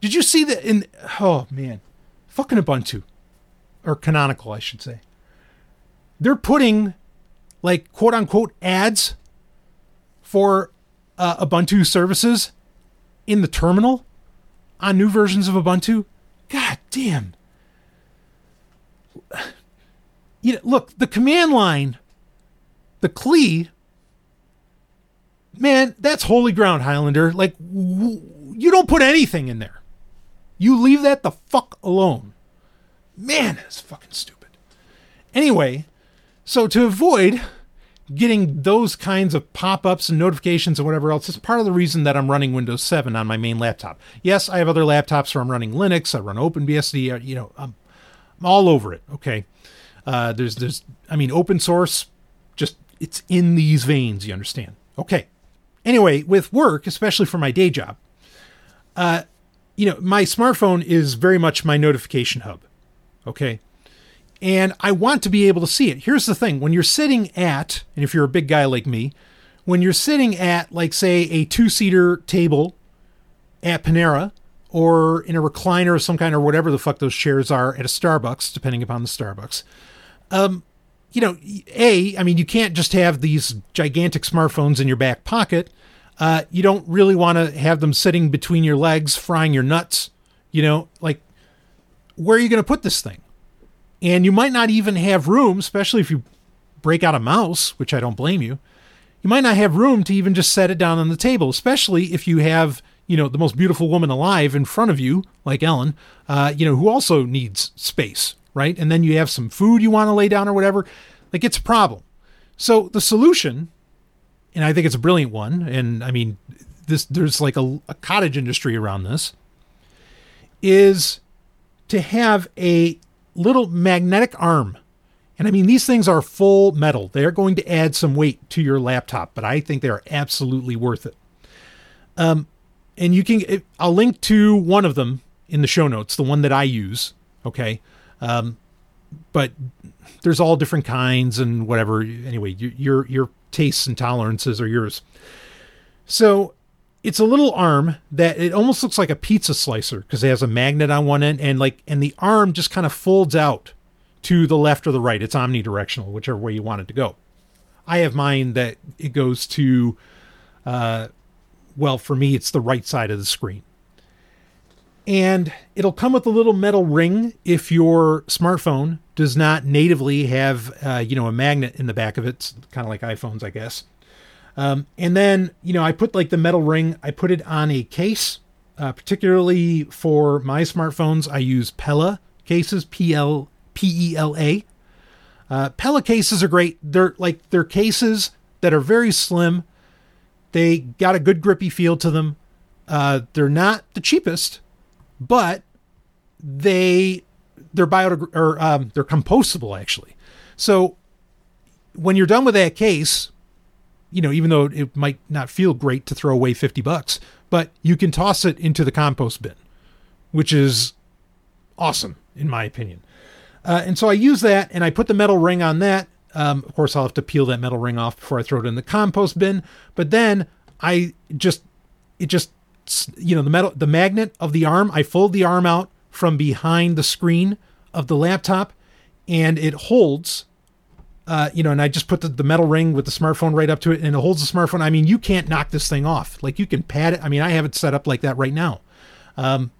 Did you see that in oh man, fucking Ubuntu or Canonical, I should say. They're putting like quote unquote ads for uh, Ubuntu services in the terminal on new versions of Ubuntu. God damn. (sighs) You know, look, the command line, the CLI, man, that's holy ground, Highlander. Like, w- you don't put anything in there. You leave that the fuck alone. Man, that's fucking stupid. Anyway, so to avoid getting those kinds of pop-ups and notifications and whatever else is part of the reason that I'm running Windows 7 on my main laptop. Yes, I have other laptops where I'm running Linux, I run OpenBSD, uh, you know, I'm, I'm all over it. Okay, uh, there's there's I mean open source, just it's in these veins. You understand? Okay. Anyway, with work, especially for my day job, uh, you know, my smartphone is very much my notification hub. Okay. And I want to be able to see it. Here's the thing when you're sitting at, and if you're a big guy like me, when you're sitting at, like, say, a two seater table at Panera or in a recliner of some kind or whatever the fuck those chairs are at a Starbucks, depending upon the Starbucks, um, you know, A, I mean, you can't just have these gigantic smartphones in your back pocket. Uh, you don't really want to have them sitting between your legs, frying your nuts. You know, like, where are you going to put this thing? And you might not even have room, especially if you break out a mouse, which I don't blame you. You might not have room to even just set it down on the table, especially if you have, you know, the most beautiful woman alive in front of you, like Ellen, uh, you know, who also needs space, right? And then you have some food you want to lay down or whatever. Like it's a problem. So the solution, and I think it's a brilliant one, and I mean, this there's like a, a cottage industry around this, is to have a little magnetic arm. And I mean, these things are full metal. They're going to add some weight to your laptop, but I think they are absolutely worth it. Um, and you can, I'll link to one of them in the show notes, the one that I use. Okay. Um, but there's all different kinds and whatever. Anyway, your, your, your tastes and tolerances are yours. So it's a little arm that it almost looks like a pizza slicer because it has a magnet on one end and like and the arm just kind of folds out to the left or the right. It's omnidirectional, whichever way you want it to go. I have mine that it goes to uh well for me it's the right side of the screen. And it'll come with a little metal ring if your smartphone does not natively have uh, you know a magnet in the back of it, it's kind of like iPhones, I guess. Um, and then, you know, I put like the metal ring, I put it on a case, uh, particularly for my smartphones. I use Pela cases, P L P E L A. Uh, Pela cases are great. They're like, they're cases that are very slim. They got a good grippy feel to them. Uh, they're not the cheapest, but they, they're bio or um, they're compostable actually. So when you're done with that case, you know, even though it might not feel great to throw away 50 bucks, but you can toss it into the compost bin, which is awesome, in my opinion. Uh, and so I use that and I put the metal ring on that. Um, of course, I'll have to peel that metal ring off before I throw it in the compost bin. But then I just, it just, you know, the metal, the magnet of the arm, I fold the arm out from behind the screen of the laptop and it holds uh, you know, and I just put the, the metal ring with the smartphone right up to it and it holds the smartphone. I mean, you can't knock this thing off. Like you can pad it. I mean, I have it set up like that right now. Um,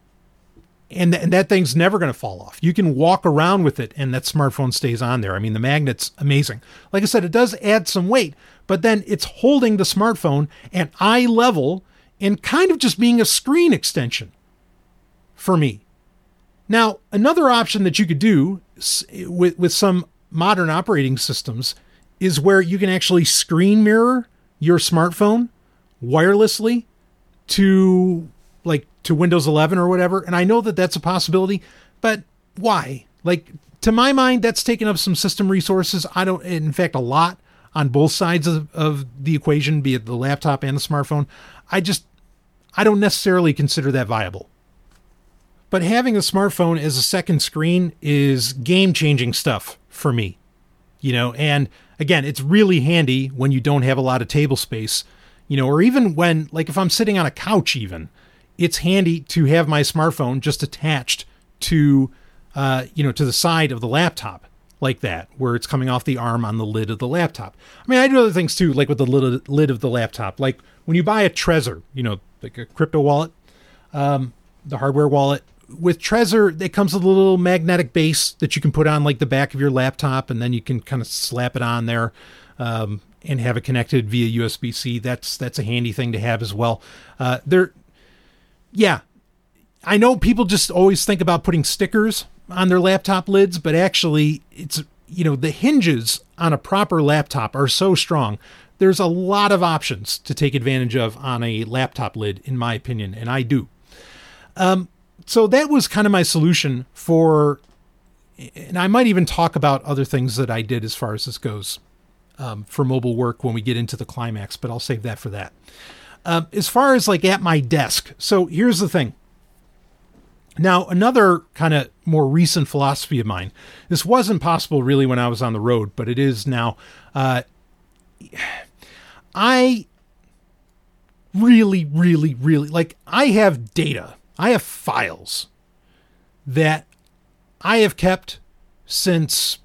and, th- and that thing's never going to fall off. You can walk around with it and that smartphone stays on there. I mean, the magnet's amazing. Like I said, it does add some weight, but then it's holding the smartphone at eye level and kind of just being a screen extension for me. Now, another option that you could do with, with some modern operating systems is where you can actually screen mirror your smartphone wirelessly to to Windows 11 or whatever. And I know that that's a possibility, but why? Like to my mind, that's taking up some system resources. I don't, in fact, a lot on both sides of, of the equation, be it the laptop and the smartphone. I just, I don't necessarily consider that viable. But having a smartphone as a second screen is game changing stuff for me, you know, and again, it's really handy when you don't have a lot of table space, you know, or even when, like, if I'm sitting on a couch, even, it's handy to have my smartphone just attached to, uh, you know, to the side of the laptop like that, where it's coming off the arm on the lid of the laptop. I mean, I do other things too, like with the lid, lid of the laptop. Like when you buy a Trezor, you know, like a crypto wallet, um, the hardware wallet, with Trezor, it comes with a little magnetic base that you can put on like the back of your laptop, and then you can kind of slap it on there um, and have it connected via USB C. That's that's a handy thing to have as well. Uh, there, yeah, I know people just always think about putting stickers on their laptop lids, but actually, it's you know the hinges on a proper laptop are so strong. There's a lot of options to take advantage of on a laptop lid, in my opinion, and I do. Um, so that was kind of my solution for, and I might even talk about other things that I did as far as this goes um, for mobile work when we get into the climax, but I'll save that for that. Um, as far as like at my desk, so here's the thing. Now, another kind of more recent philosophy of mine. This wasn't possible really when I was on the road, but it is now. Uh, I really, really, really like. I have data I have files that I have kept since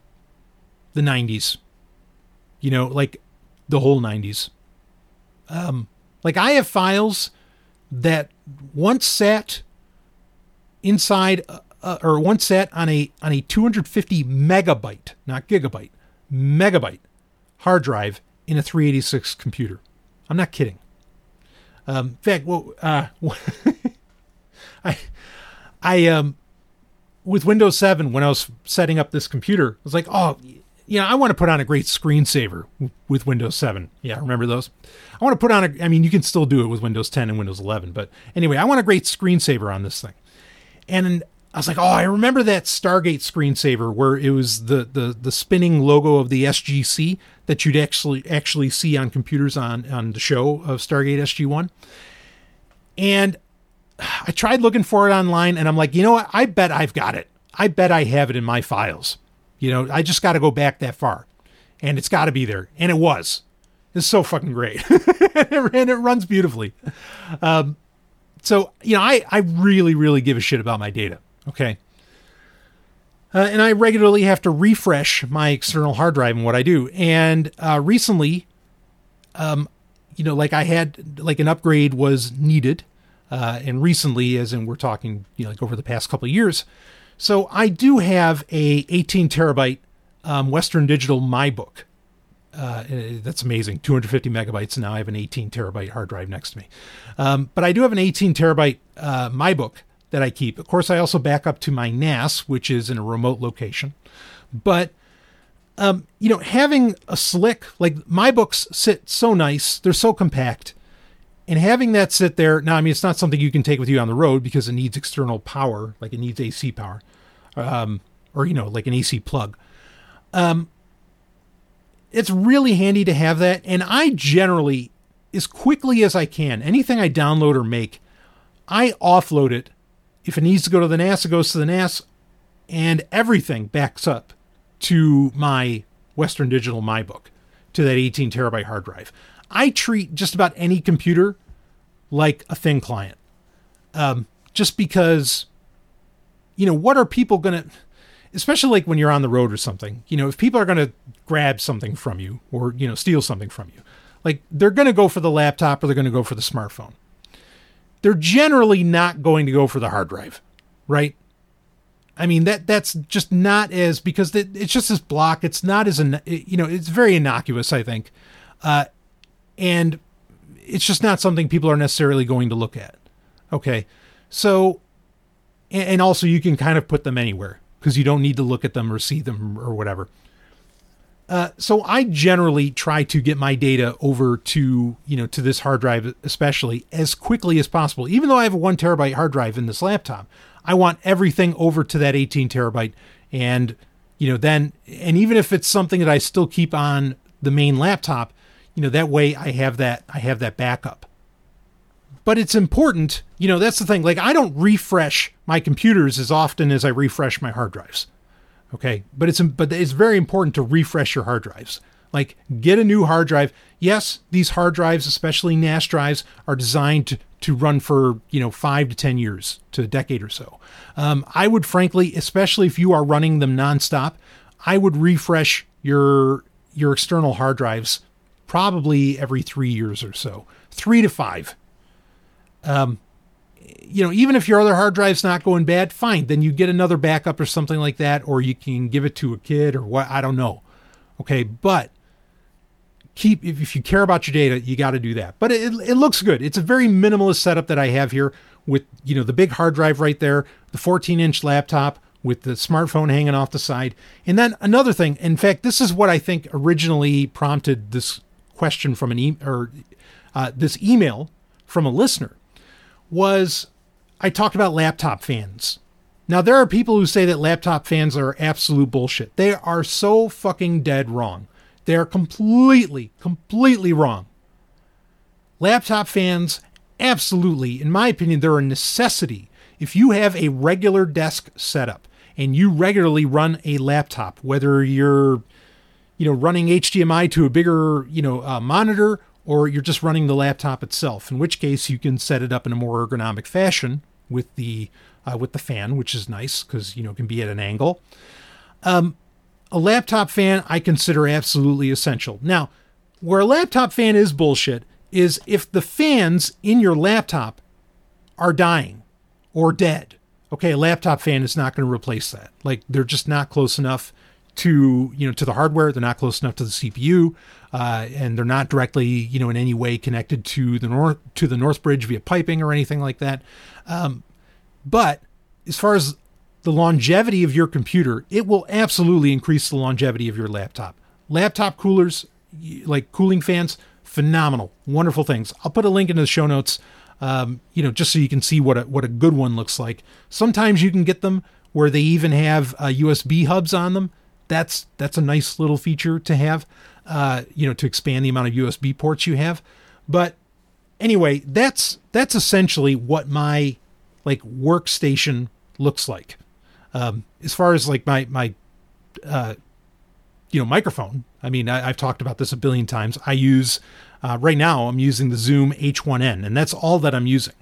the 90s. You know, like the whole 90s. Um, like I have files that once sat inside uh, uh, or once sat on a on a 250 megabyte, not gigabyte, megabyte hard drive in a 386 computer. I'm not kidding. Um, in fact, well, uh, (laughs) I, I um, with Windows 7 when I was setting up this computer, I was like, oh, you know, I want to put on a great screensaver with Windows 7. Yeah, remember those? I want to put on a, I mean, you can still do it with Windows 10 and Windows 11, but anyway, I want a great screensaver on this thing. And I was like, oh, I remember that Stargate screensaver where it was the the the spinning logo of the SGC that you'd actually actually see on computers on on the show of Stargate SG1. And I tried looking for it online and I'm like, you know what? I bet I've got it. I bet I have it in my files. You know, I just got to go back that far and it's got to be there. And it was. It's so fucking great. (laughs) and it runs beautifully. Um, so, you know, I, I really, really give a shit about my data. Okay. Uh, and I regularly have to refresh my external hard drive and what I do. And uh, recently, um, you know, like I had, like an upgrade was needed uh, and recently, as in we're talking, you know, like over the past couple years. So I do have a 18 terabyte um, Western Digital MyBook. Uh, that's amazing, 250 megabytes. Now I have an 18 terabyte hard drive next to me. Um, but I do have an 18 terabyte uh, MyBook that I keep. Of course, I also back up to my NAS, which is in a remote location. But um, you know, having a slick like my books sit so nice, they're so compact and having that sit there now i mean it's not something you can take with you on the road because it needs external power like it needs ac power um, or you know like an ac plug. Um, it's really handy to have that and i generally as quickly as i can anything i download or make i offload it. If it needs to go to the nas it goes to the nas and everything backs up to my western digital mybook to that 18 terabyte hard drive I treat just about any computer like a thin client. Um, just because, you know, what are people going to, especially like when you're on the road or something, you know, if people are going to grab something from you or, you know, steal something from you, like they're going to go for the laptop or they're going to go for the smartphone. They're generally not going to go for the hard drive, right? I mean that that's just not as because it's just this block. It's not as you know it's very innocuous. I think, uh, and it's just not something people are necessarily going to look at. Okay. So, and also you can kind of put them anywhere because you don't need to look at them or see them or whatever. Uh, so I generally try to get my data over to you know to this hard drive, especially as quickly as possible. Even though I have a one terabyte hard drive in this laptop, I want everything over to that 18 terabyte, and you know then and even if it's something that I still keep on the main laptop, you know that way I have that I have that backup. But it's important, you know, that's the thing. Like I don't refresh my computers as often as I refresh my hard drives. Okay, but it's but it's very important to refresh your hard drives. Like get a new hard drive. Yes, these hard drives, especially NAS drives, are designed to, to run for you know five to ten years to a decade or so. Um, I would frankly, especially if you are running them nonstop, I would refresh your your external hard drives probably every three years or so, three to five. Um, you know, even if your other hard drive's not going bad, fine. Then you get another backup or something like that, or you can give it to a kid or what. I don't know. Okay, but keep if, if you care about your data, you got to do that. But it, it looks good. It's a very minimalist setup that I have here with you know the big hard drive right there, the 14 inch laptop with the smartphone hanging off the side, and then another thing. In fact, this is what I think originally prompted this question from an e- or uh, this email from a listener was I talked about laptop fans. Now, there are people who say that laptop fans are absolute bullshit. They are so fucking dead wrong. They are completely, completely wrong. Laptop fans, absolutely, in my opinion, they're a necessity. If you have a regular desk setup and you regularly run a laptop, whether you're, you know, running HDMI to a bigger, you know, uh, monitor or you're just running the laptop itself, in which case you can set it up in a more ergonomic fashion with the uh, with the fan, which is nice because you know it can be at an angle. Um, a laptop fan I consider absolutely essential. Now, where a laptop fan is bullshit is if the fans in your laptop are dying or dead. Okay, a laptop fan is not going to replace that. Like they're just not close enough to you know to the hardware. They're not close enough to the CPU, uh, and they're not directly you know in any way connected to the north to the Northbridge via piping or anything like that. Um, but as far as the longevity of your computer, it will absolutely increase the longevity of your laptop. Laptop coolers, like cooling fans, phenomenal, wonderful things. I'll put a link into the show notes. Um, you know, just so you can see what a what a good one looks like. Sometimes you can get them where they even have uh, USB hubs on them that's that's a nice little feature to have. Uh, you know, to expand the amount of USB ports you have. But anyway, that's that's essentially what my like workstation looks like. Um, as far as like my my uh, you know microphone, I mean, I, have talked about this a billion times. I use uh, right now. I'm using the Zoom H1n, and that's all that I'm using.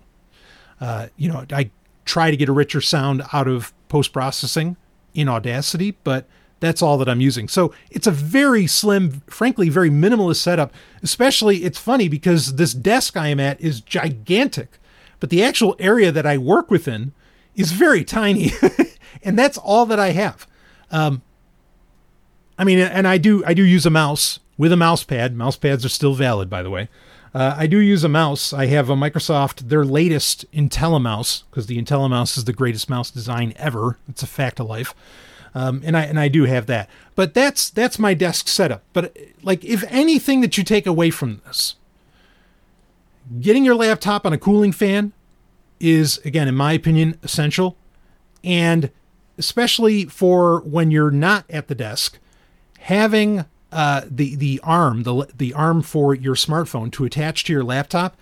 Uh, you know, I try to get a richer sound out of post processing in Audacity, but that's all that I'm using. So it's a very slim, frankly, very minimalist setup. Especially, it's funny because this desk I am at is gigantic, but the actual area that I work within is very tiny. (laughs) and that's all that I have. Um, I mean, and I do I do use a mouse with a mouse pad. Mouse pads are still valid, by the way. Uh, I do use a mouse. I have a Microsoft, their latest IntelliMouse, because the IntelliMouse is the greatest mouse design ever. It's a fact of life. Um, and I and I do have that. But that's that's my desk setup. But like, if anything that you take away from this, getting your laptop on a cooling fan is again, in my opinion, essential, and especially for when you're not at the desk, having uh, the the arm the the arm for your smartphone to attach to your laptop,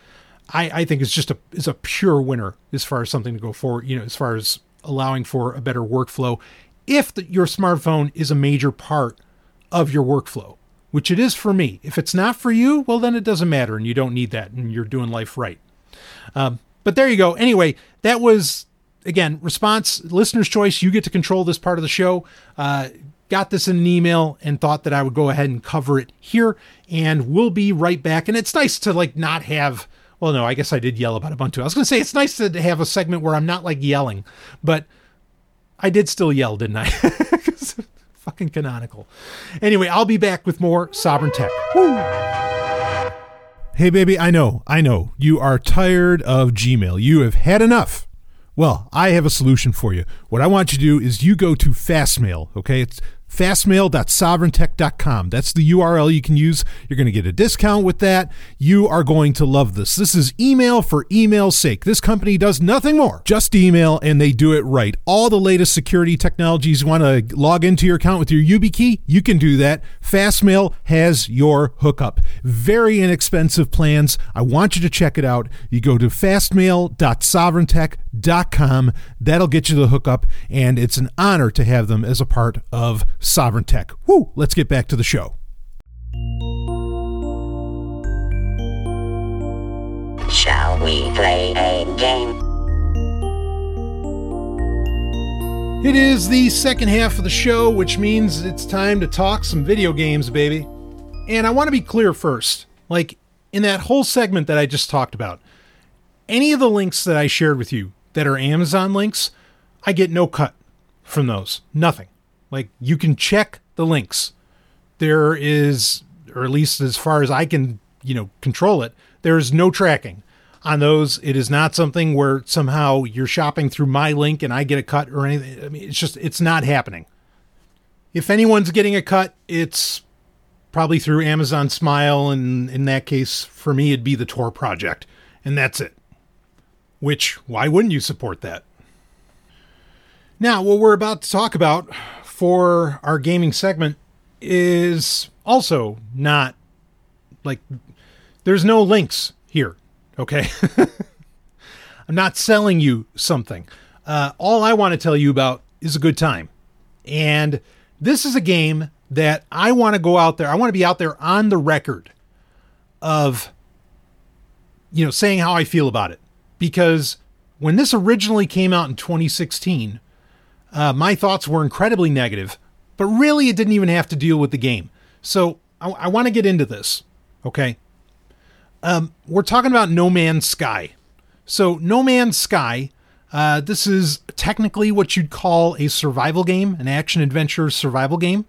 I, I think is just a is a pure winner as far as something to go for. You know, as far as allowing for a better workflow if the, your smartphone is a major part of your workflow, which it is for me. If it's not for you, well, then it doesn't matter and you don't need that and you're doing life right. Um, but there you go. Anyway, that was, again, response, listener's choice. You get to control this part of the show. Uh, got this in an email and thought that I would go ahead and cover it here. And we'll be right back. And it's nice to like not have. Well, no, I guess I did yell about Ubuntu. I was going to say it's nice to have a segment where I'm not like yelling, but I did still yell, didn't I? (laughs) fucking canonical. Anyway, I'll be back with more Sovryn Tech. Woo! Hey, baby, I know, I know. You are tired of Gmail. You have had enough. Well, I have a solution for you. What I want you to do is you go to Fastmail, okay? It's fastmail.sovereigntech.com. That's the URL you can use. You're going to get a discount with that. You are going to love this. This is email for email's sake. This company does nothing more, just email, and they do it right. All the latest security technologies. You want to log into your account with your YubiKey? You can do that. Fastmail has your hookup. Very inexpensive plans. I want you to check it out. You go to fastmail.sovereigntech.com. .Com that'll get you the hookup, and it's an honor to have them as a part of Sovryn Tech. Woo! Let's get back to the show. Shall we play a game? It is the second half of the show, which means it's time to talk some video games, baby. And I want to be clear first. Like, in that whole segment that I just talked about, any of the links that I shared with you that are Amazon links, I get no cut from those. Nothing. Like, you can check the links. There is, or at least as far as I can, you know, control it, there is no tracking on those. It is not something where somehow you're shopping through my link and I get a cut or anything. I mean, it's just, it's not happening. If anyone's getting a cut, it's probably through Amazon Smile. And in that case, for me, it'd be the Tor project. And that's it. Which, why wouldn't you support that? Now, what we're about to talk about for our gaming segment is also not like there's no links here. Okay. (laughs) I'm not selling you something. Uh, all I want to tell you about is a good time. And this is a game that I want to go out there. I want to be out there on the record of, you know, saying how I feel about it. Because when this originally came out in 2016, uh, my thoughts were incredibly negative, but really it didn't even have to deal with the game. So I, I want to get into this. Okay. Um, we're talking about No Man's Sky. So, No Man's Sky, uh, this is technically what you'd call a survival game, an action adventure survival game.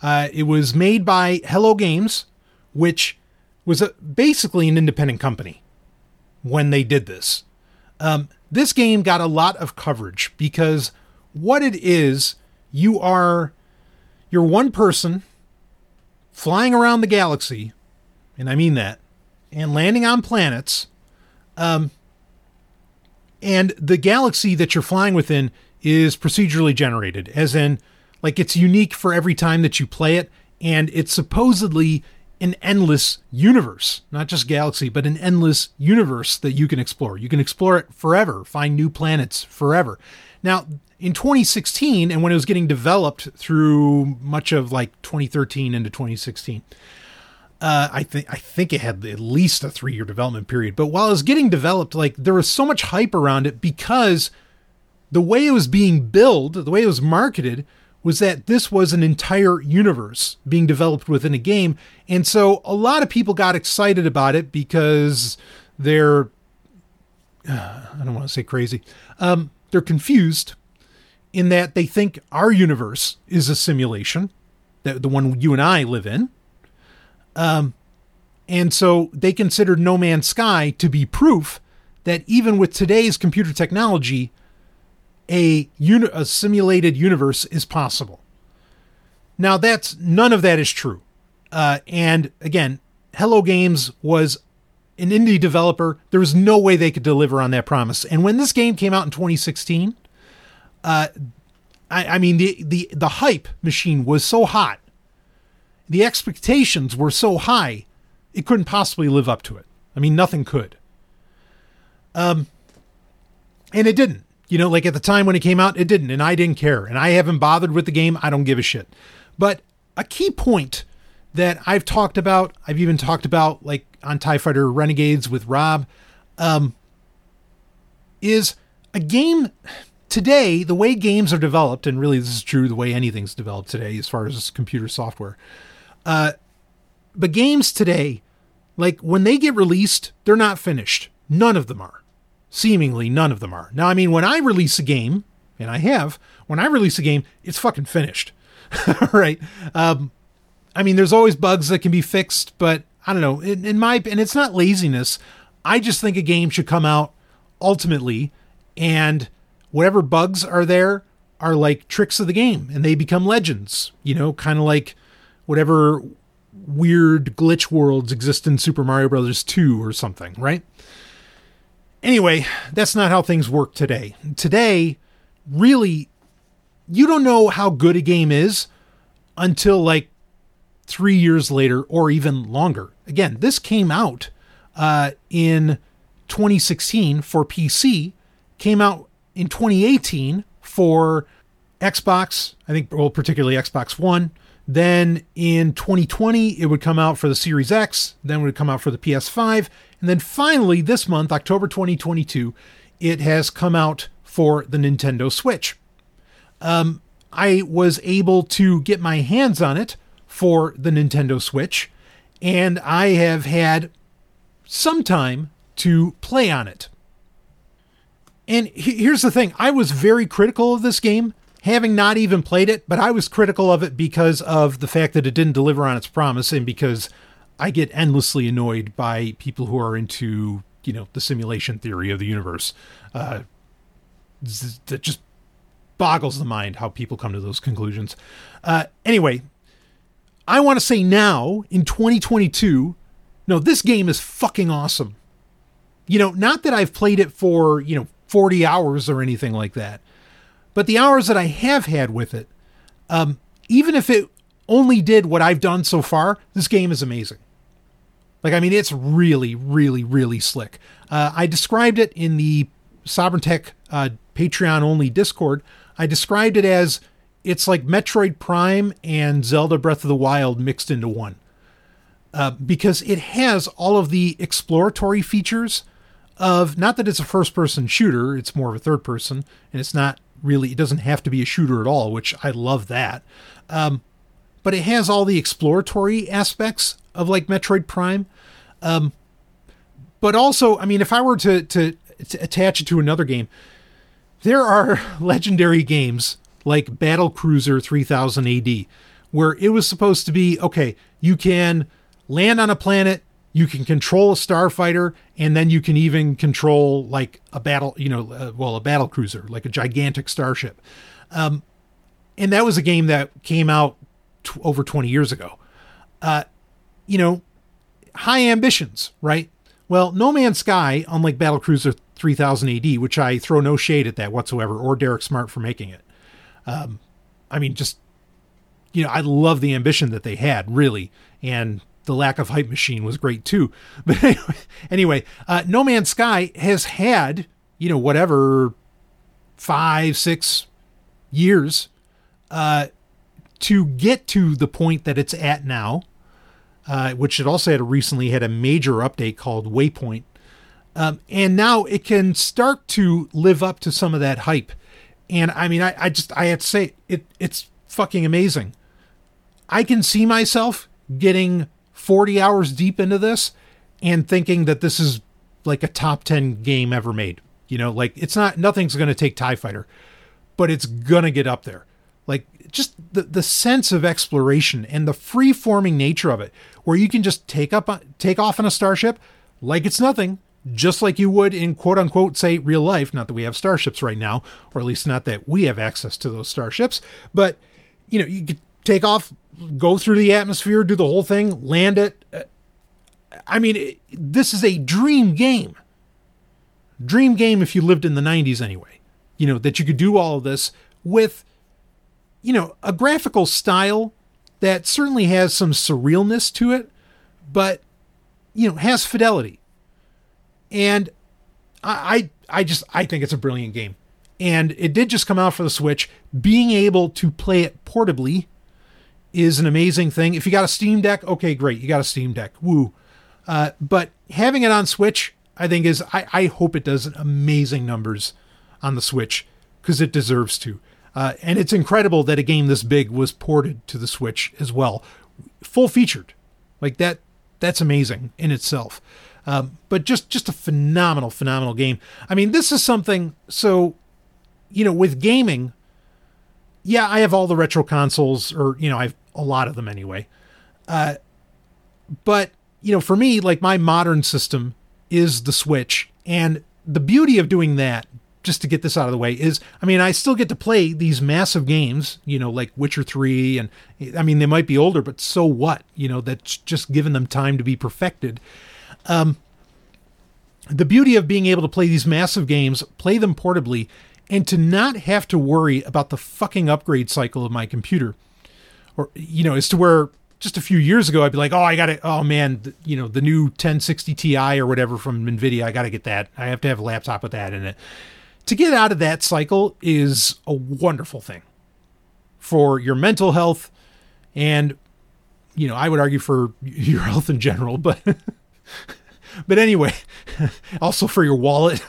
Uh, it was made by Hello Games, which was a, basically an independent company when they did this. Um, this game got a lot of coverage because what it is, you are you're one person flying around the galaxy, and I mean that, and landing on planets. Um, and the galaxy that you're flying within is procedurally generated, as in, like, it's unique for every time that you play it, and it's supposedly an endless universe, not just galaxy, but an endless universe that you can explore. You can explore it forever, find new planets forever. Now, in 2016, and when it was getting developed through much of like 2013 into 2016, uh, I think I think it had at least a three year development period. But while it was getting developed, like there was so much hype around it because the way it was being billed, the way it was marketed, was that this was an entire universe being developed within a game, and so a lot of people got excited about it because they're uh, (sighs) I don't want to say crazy. Um, they're confused in that they think our universe is a simulation, that the one you and I live in. Um, and so they considered No Man's Sky to be proof that even with today's computer technology, a, uni- a simulated universe is possible. Now, that's none of that is true. Uh, and again, Hello Games was an indie developer. There was no way they could deliver on that promise. And when this game came out in 2016, uh, I, I mean the the the hype machine was so hot the expectations were so high, it couldn't possibly live up to it. I mean, nothing could. Um, and it didn't. You know, like at the time when it came out, it didn't, and I didn't care. And I haven't bothered with the game. I don't give a shit. But a key point that I've talked about, I've even talked about like on TIE Fighter Renegades with Rob, um, is a game today, the way games are developed, and really this is true the way anything's developed today as far as computer software. Uh, but games today, like when they get released, they're not finished. None of them are. Seemingly, none of them are. Now, I mean, when I release a game, and I have, when I release a game, it's fucking finished. (laughs) right? Um, I mean, there's always bugs that can be fixed, but I don't know. In, in my, and it's not laziness. I just think a game should come out ultimately, and whatever bugs are there are like tricks of the game and they become legends, you know, kind of like whatever weird glitch worlds exist in Super Mario Brothers 2 or something, right? Anyway, that's not how things work today. Today, really, you don't know how good a game is until like three years later or even longer. Again, this came out uh, in 2016 for PC, came out in 2018 for Xbox, I think, well, particularly Xbox One. Then in 2020, it would come out for the Series X, then it would come out for the PS5. And then finally, this month, October 2022, it has come out for the Nintendo Switch. Um, I was able to get my hands on it for the Nintendo Switch, and I have had some time to play on it. And here's the thing I was very critical of this game, having not even played it, but I was critical of it because of the fact that it didn't deliver on its promise and because I get endlessly annoyed by people who are into, you know, the simulation theory of the universe. Uh, that just boggles the mind how people come to those conclusions. Uh, anyway, I want to say now in 2022, no, this game is fucking awesome. You know, not that I've played it for, you know, 40 hours or anything like that. But the hours that I have had with it, um, even if it only did what I've done so far, this game is amazing. Like, I mean, it's really, really, really slick. Uh, I described it in the Sovryn Tech uh, Patreon only Discord. I described it as it's like Metroid Prime and Zelda Breath of the Wild mixed into one. Uh, because it has all of the exploratory features of not that it's a first person shooter, it's more of a third person, and it's not really, it doesn't have to be a shooter at all, which I love that. Um, but it has all the exploratory aspects of like Metroid Prime. Um, but also, I mean, if I were to, to, to attach it to another game, there are (laughs) legendary games like Battle Cruiser 3000 AD, where it was supposed to be okay, you can land on a planet, you can control a starfighter and then you can even control like a battle you know uh, well a battle cruiser like a gigantic starship. Um, and that was a game that came out t- over 20 years ago. Uh, you know high ambitions right? Well no man's sky unlike battle cruiser 3000 ad which i throw no shade at that whatsoever or derek smart for making it. Um, i mean just you know i love the ambition that they had really. And the lack of hype machine was great too. (laughs) But anyway, anyway uh, No Man's Sky has had, you know, whatever, five, six years uh, to get to the point that it's at now, uh, which it also had recently had a major update called Waypoint. Um, and now it can start to live up to some of that hype. And I mean, I, I just, I have to say, it, it's fucking amazing. I can see myself getting 40 hours deep into this and thinking that this is like a top 10 game ever made. You know, like it's not, nothing's going to take TIE Fighter, but it's going to get up there. Like just the, the sense of exploration and the free forming nature of it, where you can just take up, take off on a starship like it's nothing, just like you would in quote unquote, say real life. Not that we have starships right now, or at least not that we have access to those starships, but you know, you could take off go through the atmosphere, do the whole thing, land it. I mean, it, this is a dream game. Dream game if you lived in the 90s anyway. You know, that you could do all of this with, you know, a graphical style that certainly has some surrealness to it, but, you know, has fidelity. And I, I, I just, I think it's a brilliant game. And it did just come out for the Switch. Being able to play it portably is an amazing thing. If you got a Steam Deck, okay, great. You got a Steam Deck. Woo. Uh, but having it on Switch, I think is, I, I hope it does amazing numbers on the Switch because it deserves to. Uh, and it's incredible that a game this big was ported to the Switch as well, full featured. Like that, that's amazing in itself. Um, but just just a phenomenal, phenomenal game. I mean, this is something. So, you know, with gaming, yeah, I have all the retro consoles, or you know, I have a lot of them anyway. Uh, but you know, for me, like my modern system is the Switch, and the beauty of doing that just to get this out of the way is I mean, I still get to play these massive games, you know, like Witcher 3 and I mean, they might be older, but so what? You know, that's just given them time to be perfected. Um the beauty of being able to play these massive games, play them portably, and to not have to worry about the fucking upgrade cycle of my computer. Or, you know, as to where just a few years ago, I'd be like, oh, I got to, oh man, the, you know, the new 1060 Ti or whatever from NVIDIA, I got to get that. I have to have a laptop with that in it. To get out of that cycle is a wonderful thing for your mental health and, you know, I would argue for (laughs) your health in general, but. (laughs) but anyway, (laughs) also for your wallet.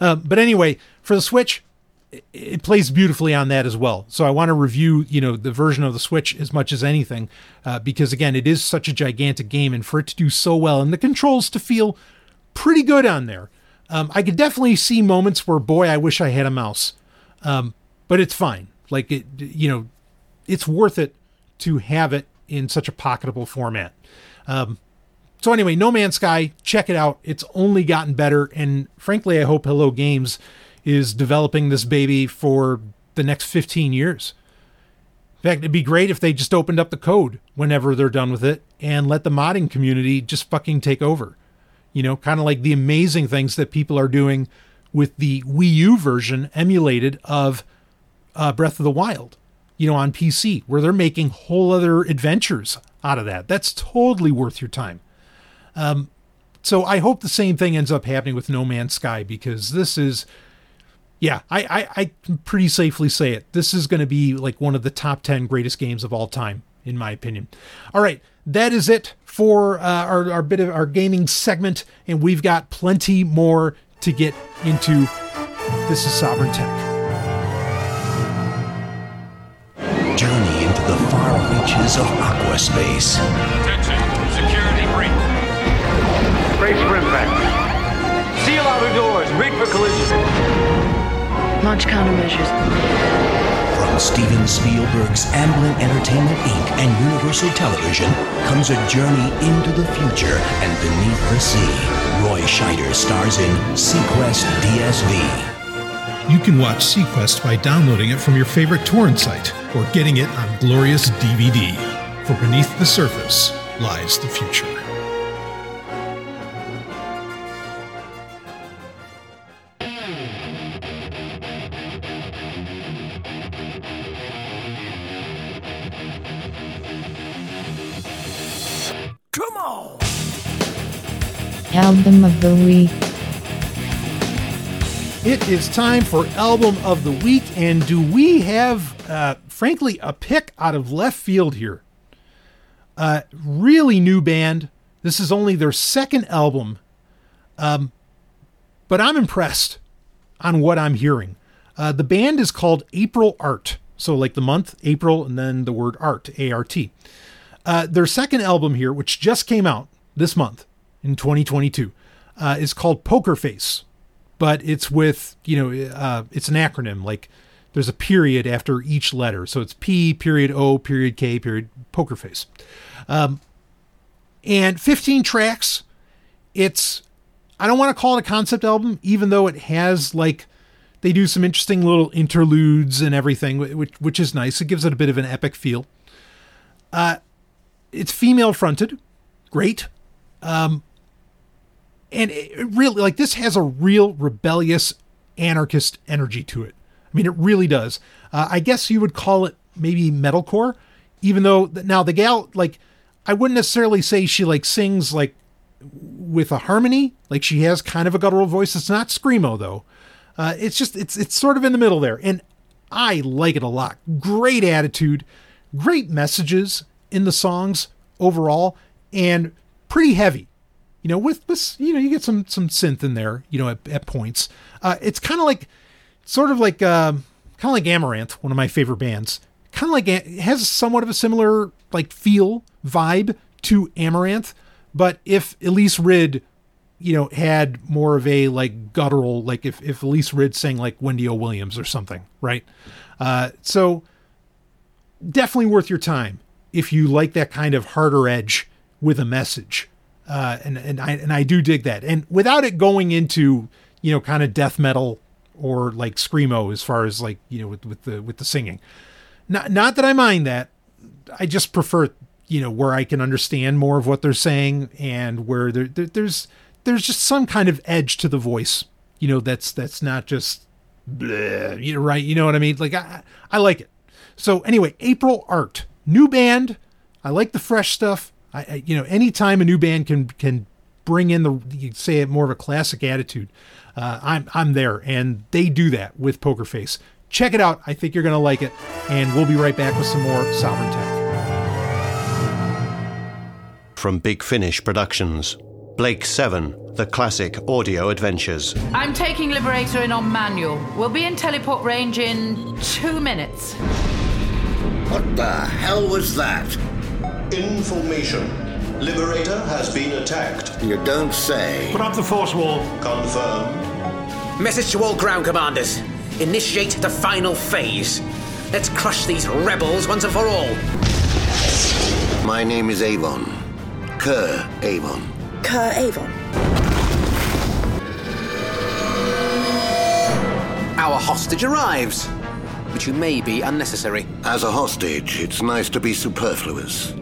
uh, but anyway, for the Switch, it, plays beautifully on that as well. So I want to review, you know, the version of the Switch as much as anything, uh, because again, it is such a gigantic game, and for it to do so well, and the controls to feel pretty good on there. Um, I could definitely see moments where, boy, I wish I had a mouse, um, but it's fine. Like it, you know, it's worth it to have it in such a pocketable format. Um, so anyway, No Man's Sky, check it out. It's only gotten better, and frankly, I hope Hello Games is developing this baby for the next 15 years. In fact, it'd be great if they just opened up the code whenever they're done with it and let the modding community just fucking take over. You know, kind of like the amazing things that people are doing with the Wii U version emulated of uh, Breath of the Wild, you know, on PC, where they're making whole other adventures out of that. That's totally worth your time. Um, so I hope the same thing ends up happening with No Man's Sky because this is, yeah, I, I, I can pretty safely say it. This is going to be like one of the top 10 greatest games of all time, in my opinion. All right, that is it for uh, our, our bit of our gaming segment, and we've got plenty more to get into. This is Sovryn Tech. Journey into the far reaches of aquaspace. Attention, security breach. Brace for impact. Seal outer doors. Rig for collision. Launch countermeasures. From Steven Spielberg's Amblin Entertainment Inc. and Universal Television comes a journey into the future and beneath the sea. Roy Scheider stars in seaQuest DSV. You can watch seaQuest by downloading it from your favorite torrent site or getting it on glorious DVD. For beneath the surface lies the future. Album of the Week. It is time for album of the week, and do we have, uh, frankly, a pick out of left field here? Uh, really new band. This is only their second album, um, but I'm impressed on what I'm hearing. Uh, the band is called April Art, so like the month April, and then the word art, A R T. Uh, their second album here, which just came out this month in 2022, uh, is called Poker Face but it's with you know uh, it's an acronym like there's a period after each letter. So it's p period o period k period poker face. Um, and 15 tracks. It's i don't want to call it a concept album even though it has like they do some interesting little interludes and everything which, which is nice. It gives it a bit of an epic feel. Uh, it's female fronted great. Um, and it really like this has a real rebellious anarchist energy to it. I mean it really does. Uh, i guess you would call it maybe metalcore even though now the gal like i wouldn't necessarily say she like sings like with a harmony. Like she has kind of a guttural voice. It's not screamo though. Uh, it's just it's it's sort of in the middle there. And i like it a lot. Great attitude great messages in the songs overall and pretty heavy you know, with this, you know, you get some some synth in there, you know, at, at points. Uh, it's kind of like, sort of like, uh, kind of like Amaranthe, one of my favorite bands. Kind of like it has somewhat of a similar like feel vibe to Amaranthe, but if Elize Ryd, you know, had more of a like guttural, like if if Elize Ryd sang like Wendy O. Williams or something, right? Uh, so definitely worth your time if you like that kind of harder edge with a message uh, and and I and I do dig that. And without it going into you know, kind of death metal or like screamo as far as like you know with, with the with the singing. Not not that I mind that. I just prefer you know where I can understand more of what they're saying and where there, there there's there's just some kind of edge to the voice. You know that's that's not just bleh, you know right. You know what I mean? Like I I like it. So anyway, April Art, new band. I like the fresh stuff. I, I you know anytime a new band can can bring in the you say it more of a classic attitude uh, I'm I'm there, and they do that with Poker Face. Check it out. I think you're gonna like it, and we'll be right back with some more Sovryn Tech. From Big Finish Productions, Blake Seven, the classic audio adventures. I'm taking Liberator in on manual. We'll be in teleport range in two minutes. What the hell was that? Information. Liberator has been attacked. You don't say. Put up the force wall. Confirm. Message to all ground commanders. Initiate the final phase. Let's crush these rebels once and for all. My name is Avon. Kerr Avon. Kerr Avon. Our hostage arrives. But you may be unnecessary. As a hostage, it's nice to be superfluous.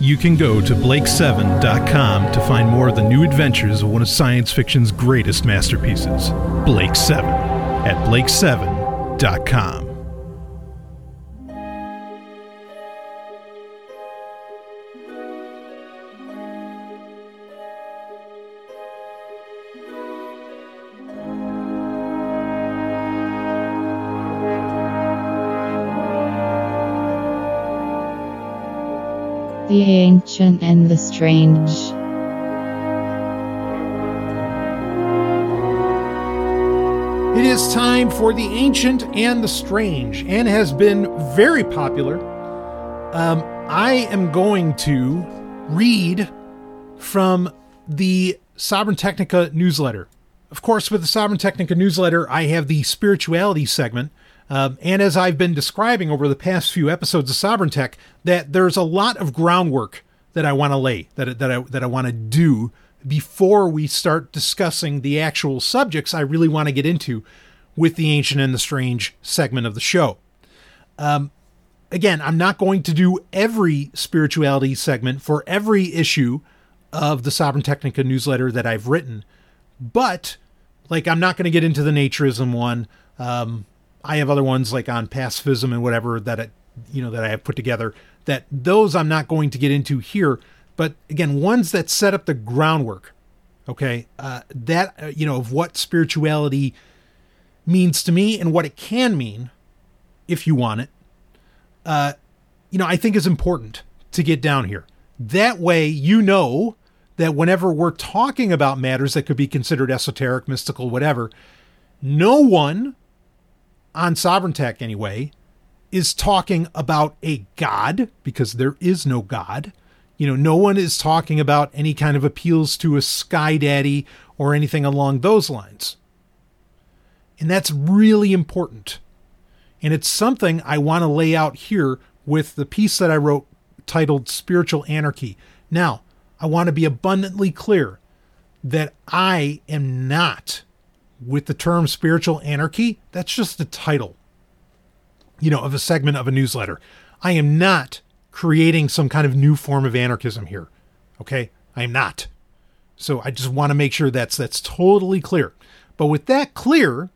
You can go to blake7.com to find more of the new adventures of one of science fiction's greatest masterpieces, Blake's 7, at blake7.com. The Ancient and the Strange. It is time for The Ancient and the Strange, and has been very popular. Um, I am going to read from the Sovryn Technica newsletter. Of course, with the Sovryn Technica newsletter, I have the spirituality segment. Um, and as I've been describing over the past few episodes of Sovryn Tech, that there's a lot of groundwork that I want to lay, that, that I, that I want to do before we start discussing the actual subjects I really want to get into with the ancient and the strange segment of the show. Um, again, I'm not going to do every spirituality segment for every issue of the Sovryn Technica newsletter that I've written, but like I'm not going to get into the naturism one. Um, I have other ones like on pacifism and whatever that it, you know that I have put together. That those I'm not going to get into here, but again, ones that set up the groundwork. Okay, uh, that uh, you know of what spirituality means to me and what it can mean, if you want it. Uh, you know, I think is important to get down here. That way, you know that whenever we're talking about matters that could be considered esoteric, mystical, whatever, no one on Sovryn Tech anyway, is talking about a God, because there is no God. You know, no one is talking about any kind of appeals to a sky daddy or anything along those lines. And that's really important. And it's something I want to lay out here with the piece that I wrote titled Spiritual Anarchy. Now, I want to be abundantly clear that I am not with the term spiritual anarchy, that's just the title, you know, of a segment of a newsletter. I am not creating some kind of new form of anarchism here. Okay? I am not. So I just want to make sure that's that's totally clear. But with that clear,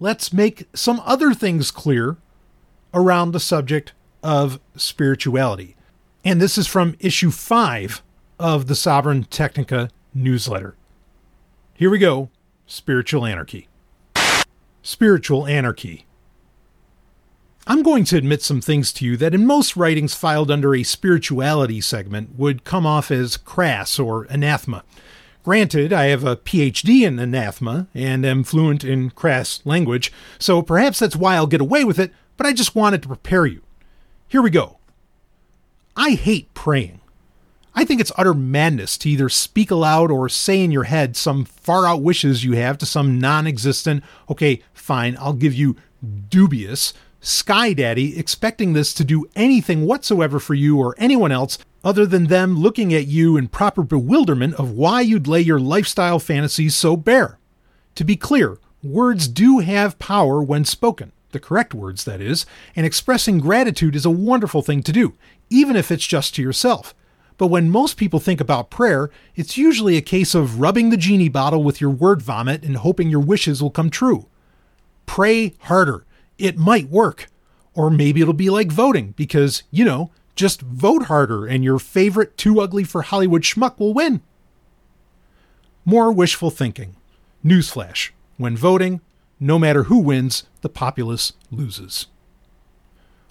let's make some other things clear around the subject of spirituality. And this is from issue 5 of the Sovryn Technica newsletter. Here we go Spiritual Anarchy. Spiritual Anarchy. I'm going to admit some things to you that in most writings filed under a spirituality segment would come off as crass or anathema. Granted, I have a PhD in anathema and am fluent in crass language, so perhaps that's why I'll get away with it, but I just wanted to prepare you. Here we go. I hate praying. I think it's utter madness to either speak aloud or say in your head some far out wishes you have to some non existent, okay, fine, I'll give you dubious, Sky Daddy expecting this to do anything whatsoever for you or anyone else, other than them looking at you in proper bewilderment of why you'd lay your lifestyle fantasies so bare. To be clear, words do have power when spoken, the correct words, that is, and expressing gratitude is a wonderful thing to do, even if it's just to yourself. But when most people think about prayer, it's usually a case of rubbing the genie bottle with your word vomit and hoping your wishes will come true. Pray harder. It might work. Or maybe it'll be like voting, because, you know, just vote harder and your favorite too ugly for Hollywood schmuck will win. More wishful thinking. Newsflash. When voting, no matter who wins, the populace loses.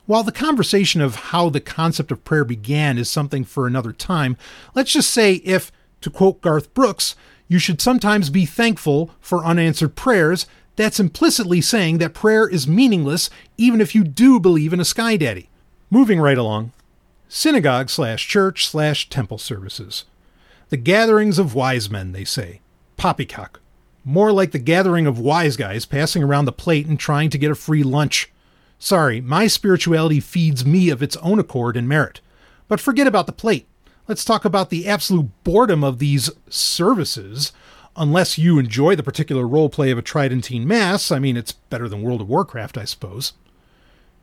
While the conversation of how the concept of prayer began is something for another time, let's just say if, to quote Garth Brooks, you should sometimes be thankful for unanswered prayers, that's implicitly saying that prayer is meaningless even if you do believe in a sky daddy. Moving right along. Synagogue slash church slash temple services. The gatherings of wise men, they say. Poppycock. More like the gathering of wise guys passing around the plate and trying to get a free lunch. Sorry, my spirituality feeds me of its own accord and merit. But forget about the plate. Let's talk about the absolute boredom of these services. Unless you enjoy the particular role play of a Tridentine Mass, I mean, it's better than World of Warcraft, I suppose.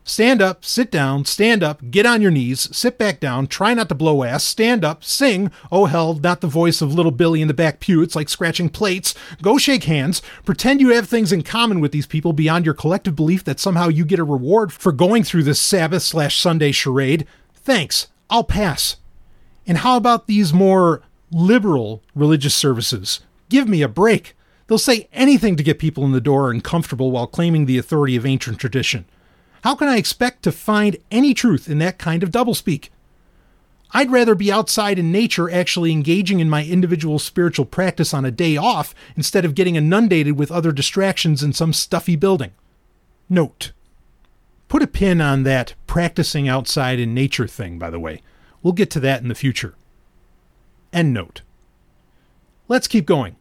Stand up, sit down, stand up, get on your knees, sit back down, try not to blow ass, stand up, sing. Oh hell, not the voice of little Billy in the back pew, it's like scratching plates. Go shake hands, pretend you have things in common with these people beyond your collective belief that somehow you get a reward for going through this Sabbath slash Sunday charade. Thanks, I'll pass. And how about these more liberal religious services? Give me a break. They'll say anything to get people in the door and comfortable while claiming the authority of ancient tradition. How can I expect to find any truth in that kind of doublespeak? I'd rather be outside in nature actually engaging in my individual spiritual practice on a day off instead of getting inundated with other distractions in some stuffy building. Note. Put a pin on that practicing outside in nature thing, by the way. We'll get to that in the future. End note. Let's keep going.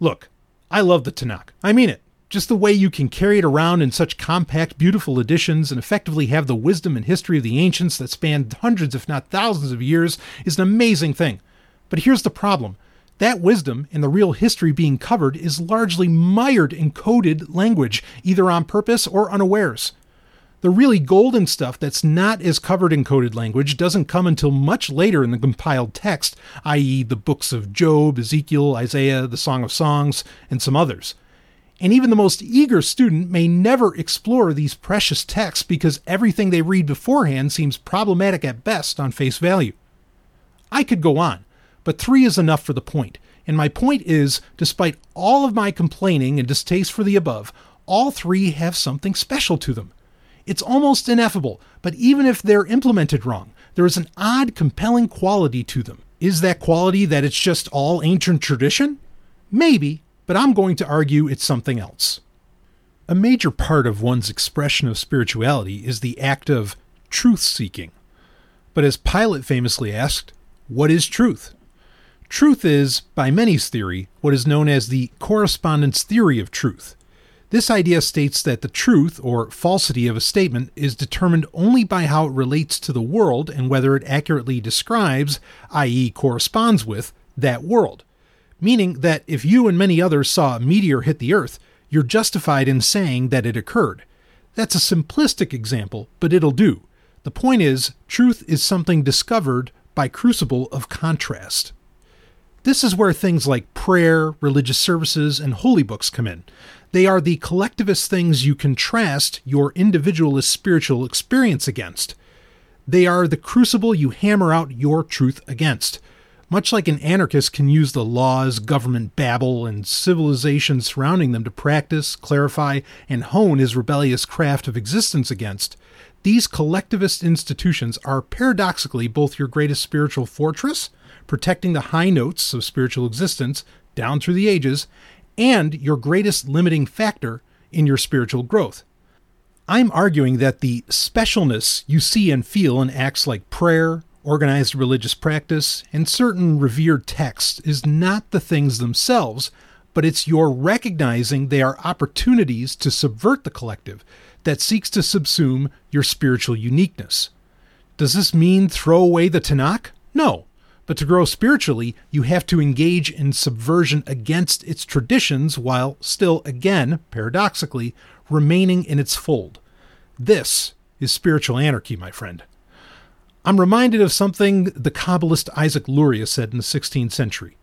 Look, I love the Tanakh. I mean it. Just the way you can carry it around in such compact, beautiful editions and effectively have the wisdom and history of the ancients that span hundreds, if not thousands, of years is an amazing thing. But here's the problem that wisdom and the real history being covered is largely mired in coded language, either on purpose or unawares. The really golden stuff that's not as covered in coded language doesn't come until much later in the compiled text, i.e., the books of Job, Ezekiel, Isaiah, the Song of Songs, and some others. And even the most eager student may never explore these precious texts because everything they read beforehand seems problematic at best on face value. I could go on, but three is enough for the point. And my point is despite all of my complaining and distaste for the above, all three have something special to them. It's almost ineffable, but even if they're implemented wrong, there is an odd, compelling quality to them. Is that quality that it's just all ancient tradition? Maybe, but I'm going to argue it's something else. A major part of one's expression of spirituality is the act of truth seeking. But as Pilate famously asked, what is truth? Truth is, by many's theory, what is known as the correspondence theory of truth. This idea states that the truth or falsity of a statement is determined only by how it relates to the world and whether it accurately describes, i.e., corresponds with, that world meaning that if you and many others saw a meteor hit the Earth, you're justified in saying that it occurred. That's a simplistic example, but it'll do. The point is, truth is something discovered by crucible of contrast. This is where things like prayer, religious services, and holy books come in. They are the collectivist things you contrast your individualist spiritual experience against. They are the crucible you hammer out your truth against. Much like an anarchist can use the laws, government babble, and civilization surrounding them to practice, clarify, and hone his rebellious craft of existence against, these collectivist institutions are paradoxically both your greatest spiritual fortress, protecting the high notes of spiritual existence down through the ages, and your greatest limiting factor in your spiritual growth. I'm arguing that the specialness you see and feel in acts like prayer, organized religious practice, and certain revered texts is not the things themselves, but it's your recognizing they are opportunities to subvert the collective that seeks to subsume your spiritual uniqueness. Does this mean throw away the Tanakh? No. But to grow spiritually, you have to engage in subversion against its traditions while still, again, paradoxically, remaining in its fold. This is spiritual anarchy, my friend. I'm reminded of something the Kabbalist Isaac Luria said in the 16th century.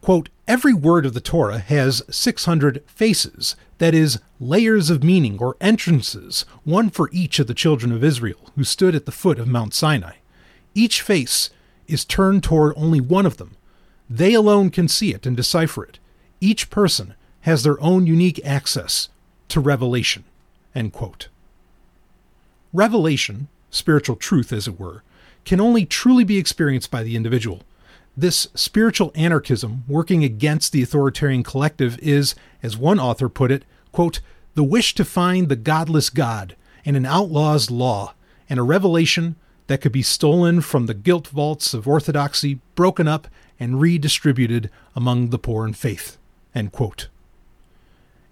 Quote, Every word of the Torah has 600 faces, that is, layers of meaning or entrances, one for each of the children of Israel who stood at the foot of Mount Sinai. Each face is turned toward only one of them. They alone can see it and decipher it. Each person has their own unique access to revelation. End quote. Revelation, spiritual truth as it were, can only truly be experienced by the individual. This spiritual anarchism working against the authoritarian collective is, as one author put it, quote, the wish to find the godless God and an outlaw's law, and a revelation that could be stolen from the gilt vaults of orthodoxy, broken up, and redistributed among the poor in faith.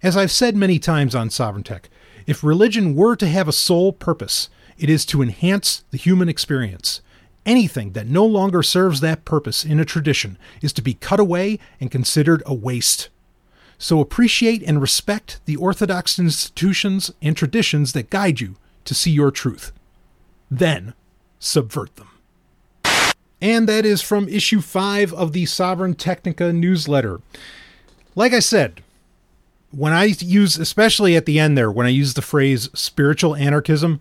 As I've said many times on Sovryn Tech, if religion were to have a sole purpose, it is to enhance the human experience. Anything that no longer serves that purpose in a tradition is to be cut away and considered a waste. So appreciate and respect the orthodox institutions and traditions that guide you to see your truth. Then subvert them. And that is from issue 5 of the Sovryn Technica newsletter. Like I said, when I use, especially at the end there, when I use the phrase spiritual anarchism,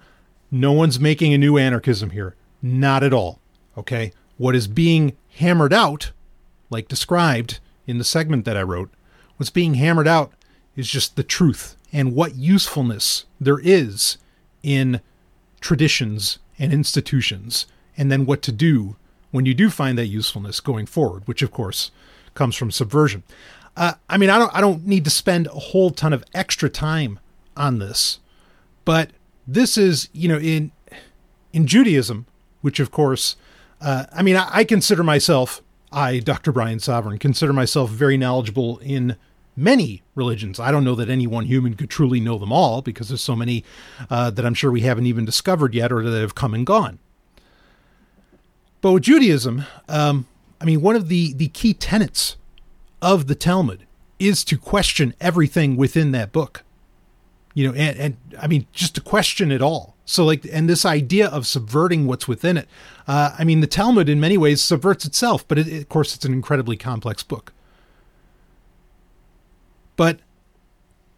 no one's making a new anarchism here. Not at all. Okay? What is being hammered out, like described in the segment that I wrote, what's being hammered out is just the truth and what usefulness there is in traditions and institutions, and then what to do when you do find that usefulness going forward, which of course comes from subversion. Uh, I mean, I don't, I don't need to spend a whole ton of extra time on this, but this is, you know, in in Judaism, which of course, uh, I mean, I, I consider myself, I, Dr. Brian Sovryn, consider myself very knowledgeable in many religions. I don't know that any one human could truly know them all because there's so many uh, that I'm sure we haven't even discovered yet or that have come and gone. But with Judaism, um, I mean, one of the, the key tenets of the Talmud is to question everything within that book. You know, and, and I mean, just to question it all. So, like, and this idea of subverting what's within it. Uh, I mean, the Talmud in many ways subverts itself, but it, it, of course, it's an incredibly complex book. But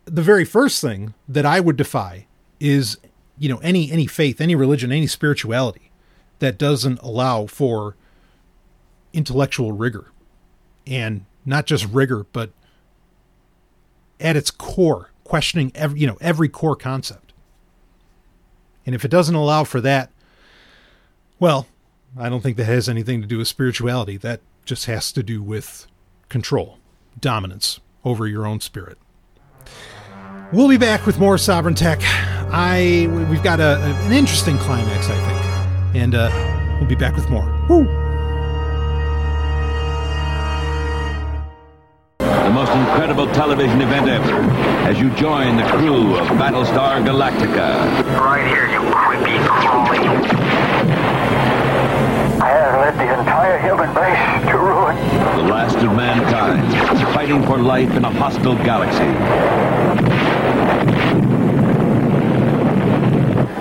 the very first thing that I would defy is, you know, any any faith, any religion, any spirituality that doesn't allow for intellectual rigor and not just rigor, but at its core, questioning every you know every core concept. And if it doesn't allow for that, well, I don't think that has anything to do with spirituality. That just has to do with control, dominance over your own spirit. We'll be back with more Sovryn Tech. I we've got a, an interesting climax, I think, and uh, we'll be back with more. Woo! Incredible television event ever, as you join the crew of Battlestar Galactica. Right here, you creepy crawly. I have led the entire human race to ruin. The last of mankind, fighting for life in a hostile galaxy.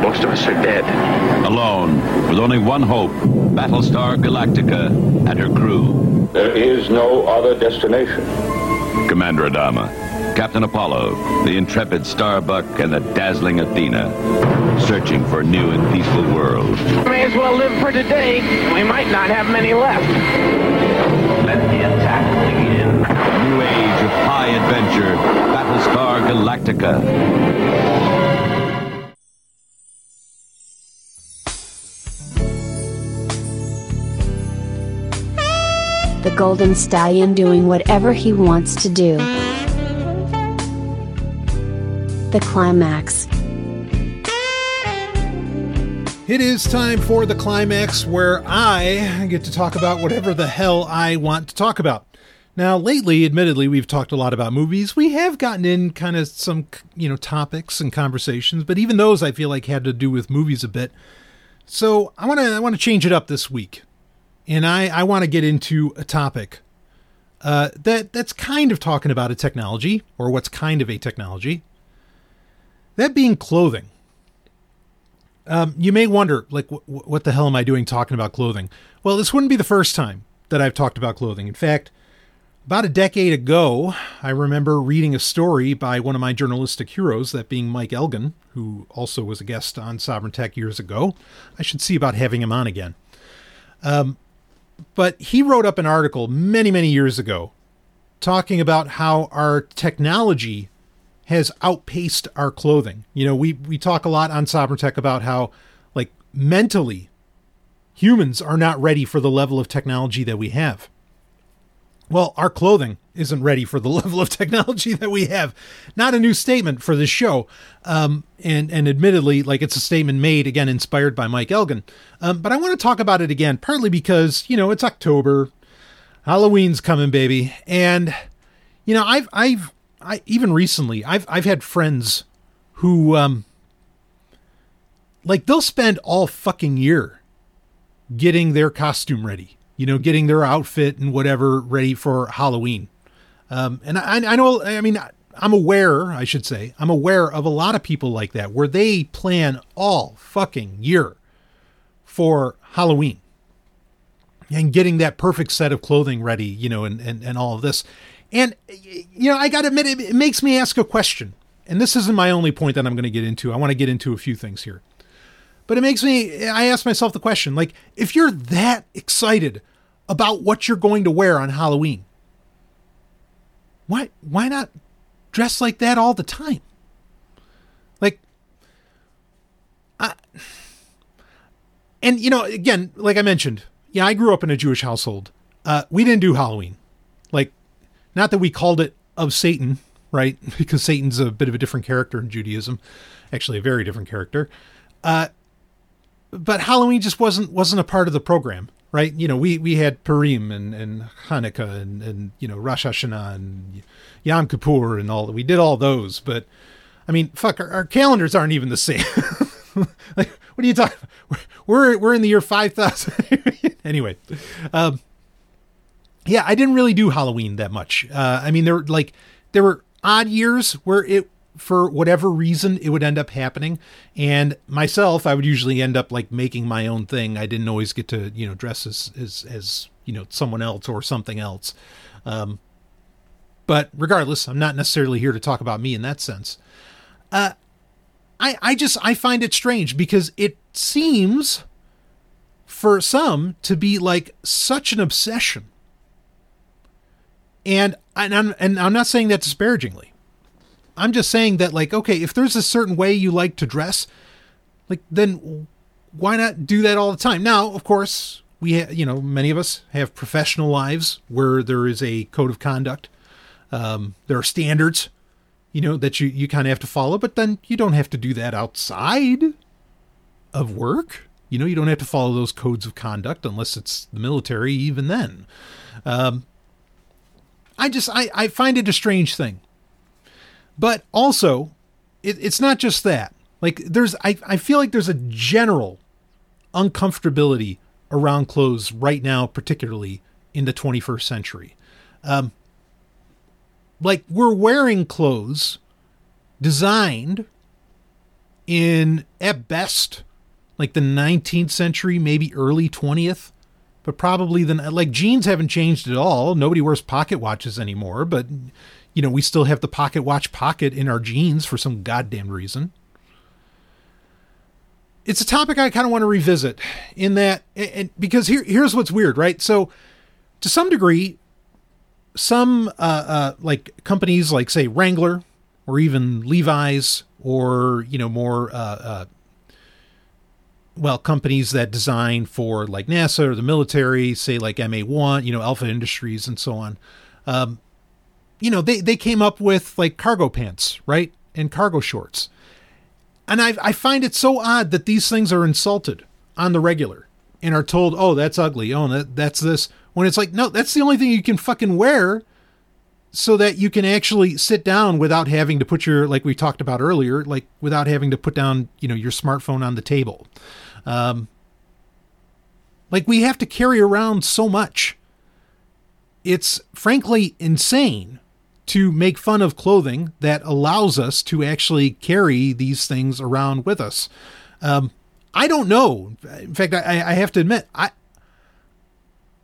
Most of us are dead. Alone, with only one hope, Battlestar Galactica and her crew. There is no other destination. Commander Adama, Captain Apollo, the intrepid Starbuck, and the dazzling Athena, searching for a new and peaceful world. May as well live for today. We might not have many left. Let the attack begin. New age of high adventure, Battlestar Galactica. Golden Stallion doing whatever he wants to do. The climax. It is time for the climax where I get to talk about whatever the hell I want to talk about. Now, lately, admittedly, we've talked a lot about movies. We have gotten in kind of some, you know, topics and conversations, but even those I feel like had to do with movies a bit. So I want to I want to change it up this week and I, I want to get into a topic uh, that that's kind of talking about a technology, or what's kind of a technology. That being clothing. Um, you may wonder, like, wh- what the hell am I doing talking about clothing? Well, this wouldn't be the first time that I've talked about clothing. In fact, about a decade ago, I remember reading a story by one of my journalistic heroes, that being Mike Elgan, who also was a guest on Sovryn Tech years ago. I should see about having him on again. Um, but he wrote up an article many, many years ago talking about how our technology has outpaced our clothing. You know, we, we talk a lot on Sovryn Tech about how, like, mentally, humans are not ready for the level of technology that we have. Well, our clothing isn't ready for the (laughs) level of technology that we have. Not a new statement for this show, um, and and admittedly, like it's a statement made again, inspired by Mike Elgan. Um, but I want to talk about it again, partly because you know it's October, Halloween's coming, baby, and you know I've I've I even recently I've I've had friends who um like they'll spend all fucking year getting their costume ready you know, getting their outfit and whatever ready for Halloween. Um, and I, I know, I mean, I'm aware, I should say, I'm aware of a lot of people like that where they plan all fucking year for Halloween and getting that perfect set of clothing ready, you know, and, and, and all of this. And, you know, I got to admit, it, it makes me ask a question. And this isn't my only point that I'm going to get into. I want to get into a few things here. But it makes me, I ask myself the question like, if you're that excited about what you're going to wear on Halloween, why, why not dress like that all the time? Like, I, and you know, again, like I mentioned, yeah, I grew up in a Jewish household. Uh, we didn't do Halloween. Like, not that we called it of Satan, right? (laughs) Because Satan's a bit of a different character in Judaism, actually a very different character. Uh, but Halloween just wasn't wasn't a part of the program, right? You know, we we had Purim and, and Hanukkah and, and you know Rosh Hashanah and Yom Kippur and all. that. We did all those, but I mean, fuck, our, our calendars aren't even the same. (laughs) like, what are you talking? We're we're in the year five thousand (laughs) anyway. Um, yeah, I didn't really do Halloween that much. Uh, I mean, there like there were odd years where it for whatever reason it would end up happening. And myself i would usually end up like making my own thing. I didn't always get to you know dress as as, as you know someone else or something else. Um, but regardless i'm not necessarily here to talk about me in that sense. Uh, i i just i find it strange because it seems for some to be like such an obsession. And and I'm, and I'm not saying that disparagingly I'm just saying that, like, okay, if there's a certain way you like to dress, like, then why not do that all the time? Now, of course, we, ha- you know, many of us have professional lives where there is a code of conduct. Um, there are standards, you know, that you, you kind of have to follow, but then you don't have to do that outside of work. You know, you don't have to follow those codes of conduct unless it's the military, even then. Um, I just, I, I find it a strange thing but also, it, it's not just that. Like there's, I, I feel like there's a general uncomfortability around clothes right now, particularly in the 21st century. Um, like we're wearing clothes designed in at best like the 19th century, maybe early 20th, but probably then like jeans haven't changed at all. Nobody wears pocket watches anymore, but you know, we still have the pocket watch pocket in our jeans for some goddamn reason. It's a topic I kind of want to revisit in that, and because here, here's what's weird, right? So, to some degree, some uh, uh, like companies like say Wrangler or even Levi's or you know more uh, uh, well companies that design for like NASA or the military, say like MA1, you know Alpha Industries and so on. Um, you know, they, they came up with like cargo pants, right? And cargo shorts. And I, I find it so odd that these things are insulted on the regular and are told, oh, that's ugly. Oh, that, that's this. When it's like, no, that's the only thing you can fucking wear so that you can actually sit down without having to put your, like we talked about earlier, like without having to put down, you know, your smartphone on the table. Um, Like we have to carry around so much. It's frankly insane to make fun of clothing that allows us to actually carry these things around with us. Um, I don't know. In fact, I, I have to admit, I,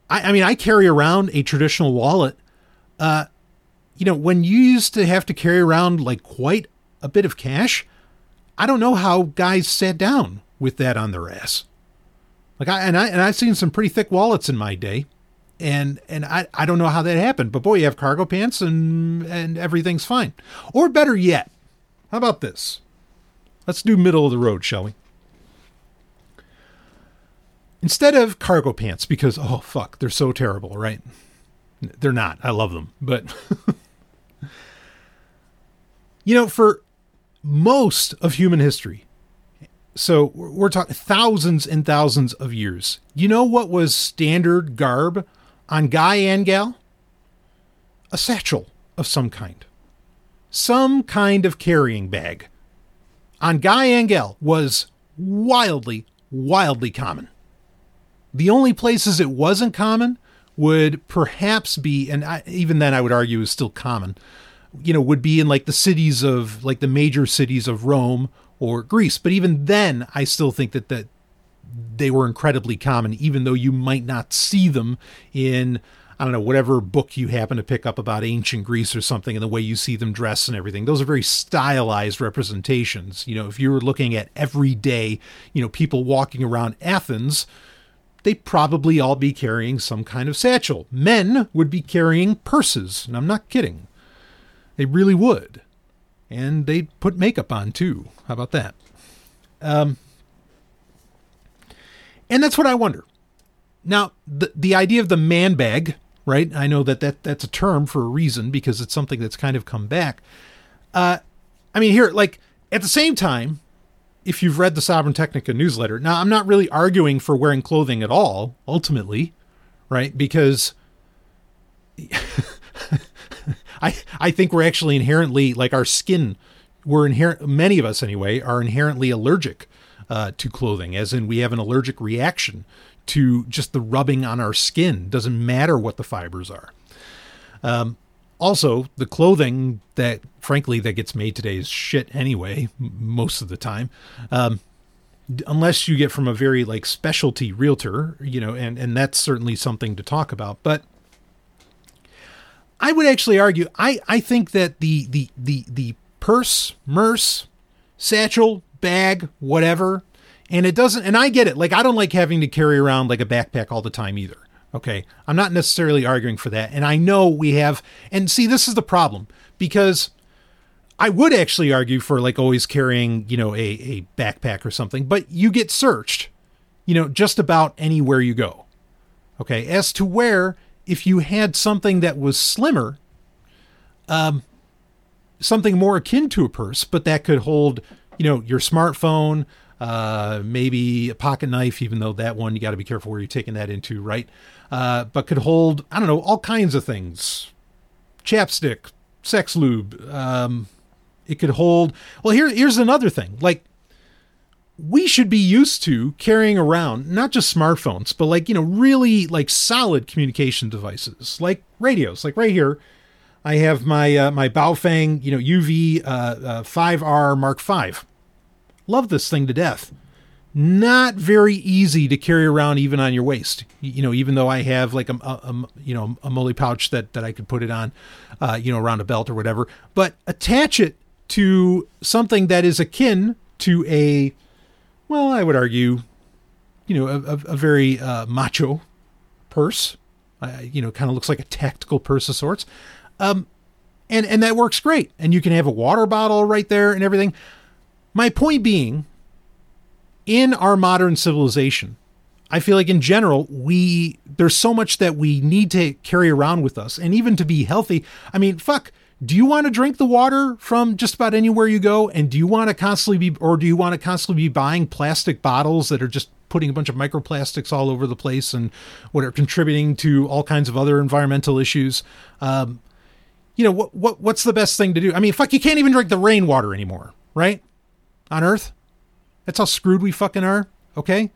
I, I mean, I carry around a traditional wallet. Uh, you know, when you used to have to carry around like quite a bit of cash, I don't know how guys sat down with that on their ass. Like I and I and I've seen some pretty thick wallets in my day, and and I I don't know how that happened, but boy, you have cargo pants and and everything's fine. Or better yet, how about this? Let's do middle of the road, shall we? Instead of cargo pants, because oh fuck, they're so terrible, right? They're not. I love them, but (laughs) you know, for most of human history, so we're talking thousands and thousands of years. You know what was standard garb on guy and gal? A satchel of some kind. Some kind of carrying bag. On guy and gal was wildly, wildly common. The only places it wasn't common would perhaps be, and I, even then I would argue is still common, you know, would be in like the cities of, like the major cities of Rome or Greece. But even then, I still think that that they were incredibly common, even though you might not see them in I don't know whatever book you happen to pick up about ancient Greece or something, and the way you see them dress and everything. Those are very stylized representations. You know, if you were looking at everyday, you know, people walking around Athens. They'd probably all be carrying some kind of satchel. Men would be carrying purses, and I'm not kidding. They really would and they'd put makeup on too. How about that? Um, and that's what I wonder. Now, the the idea of the man bag, right? I know that, that that's a term for a reason because it's something that's kind of come back. Uh, I mean, here, like at the same time, if you've read the Sovryn Technica newsletter, now I'm not really arguing for wearing clothing at all, ultimately, right? Because (laughs) I I think we're actually inherently like our skin. We're inherent. Many of us anyway are inherently allergic uh, to clothing, as in we have an allergic reaction to just the rubbing on our skin. Doesn't matter what the fibers are. Um, also, the clothing that, frankly, that gets made today is shit anyway, most of the time. Um, unless you get from a very like specialty realtor, you know, and and that's certainly something to talk about. But I would actually argue I, I think that the the the the purse, murse, satchel, bag, whatever, and it doesn't and I get it. Like I don't like having to carry around like a backpack all the time either. Okay. I'm not necessarily arguing for that. And I know we have and see this is the problem because I would actually argue for like always carrying, you know, a, a backpack or something, but you get searched, you know, just about anywhere you go. Okay. As to where if you had something that was slimmer, um, something more akin to a purse, but that could hold, you know, your smartphone, uh, maybe a pocket knife, even though that one you got to be careful where you're taking that into, right? Uh, but could hold, I don't know, all kinds of things, chapstick, sex lube. Um, it could hold. Well, here, here's another thing. Like we should be used to carrying around not just smartphones, but like, you know, really like solid communication devices, like radios. Like right here, I have my uh, my Baofeng, you know, UV uh, uh, 5R Mark V. Love this thing to death. Not very easy to carry around even on your waist. You know, even though I have like a, a, a you know a MOLLE pouch that that I could put it on, uh, you know, around a belt or whatever. But attach it to something that is akin to a well, I would argue, you know, a, a, very uh, macho purse. You know, kind of looks like a tactical purse of sorts. Um, and and that works great. And you can have a water bottle right there and everything. My point being, in our modern civilization, I feel like in general we there's so much that we need to carry around with us, and even to be healthy. I mean, fuck do you want to drink the water from just about anywhere you go? And do you want to constantly be, or do you want to constantly be buying plastic bottles that are just putting a bunch of microplastics all over the place and what are contributing to all kinds of other environmental issues? Um, you know, what, what, what's the best thing to do? I mean, fuck, you can't even drink the rainwater anymore, right? On Earth? That's how screwed we fucking are. Okay.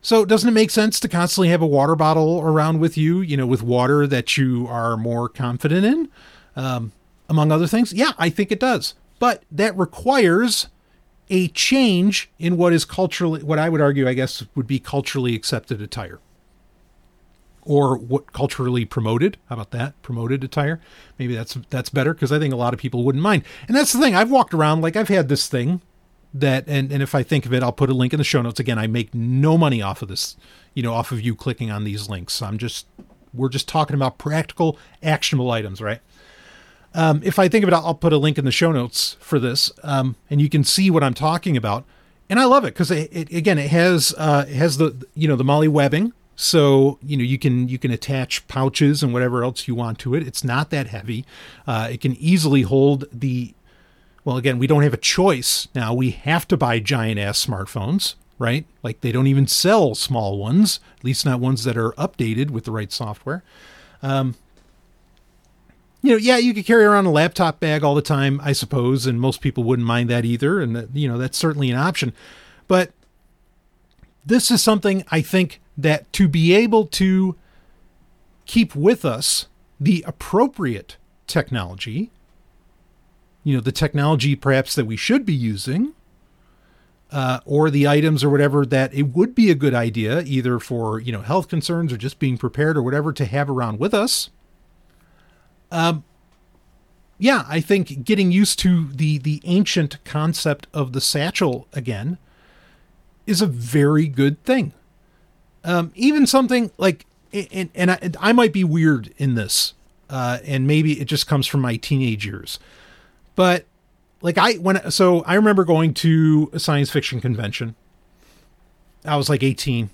So doesn't it make sense to constantly have a water bottle around with you, you know, with water that you are more confident in, um, among other things? Yeah, I think it does. But that requires a change in what is culturally, what I would argue, I guess, would be culturally accepted attire. Or what culturally promoted? How about that? Promoted attire? Maybe that's that's better because I think a lot of people wouldn't mind. And that's the thing. I've walked around like I've had this thing that and, and if I think of it, I'll put a link in the show notes. Again, I make no money off of this, you know, off of you clicking on these links. I'm just we're just talking about practical, actionable items, right? Um, if I think of it, I'll, I'll put a link in the show notes for this, um, and you can see what I'm talking about. And I love it because it, it, again, it has uh, it has the you know the MOLLE webbing, so you know you can you can attach pouches and whatever else you want to it. It's not that heavy. Uh, it can easily hold the well, again, we don't have a choice now. We have to buy giant ass smartphones, right? Like they don't even sell small ones, at least not ones that are updated with the right software. Um, you know, yeah, you could carry around a laptop bag all the time, I suppose, and most people wouldn't mind that either. And that, you know, that's certainly an option. But this is something I think that to be able to keep with us the appropriate technology you know the technology perhaps that we should be using uh, or the items or whatever that it would be a good idea either for you know health concerns or just being prepared or whatever to have around with us. Um yeah i think getting used to the the ancient concept of the satchel again is a very good thing um even something like and, and I, I might be weird in this uh and maybe it just comes from my teenage years but like I when so I remember going to a science fiction convention. I was like 18.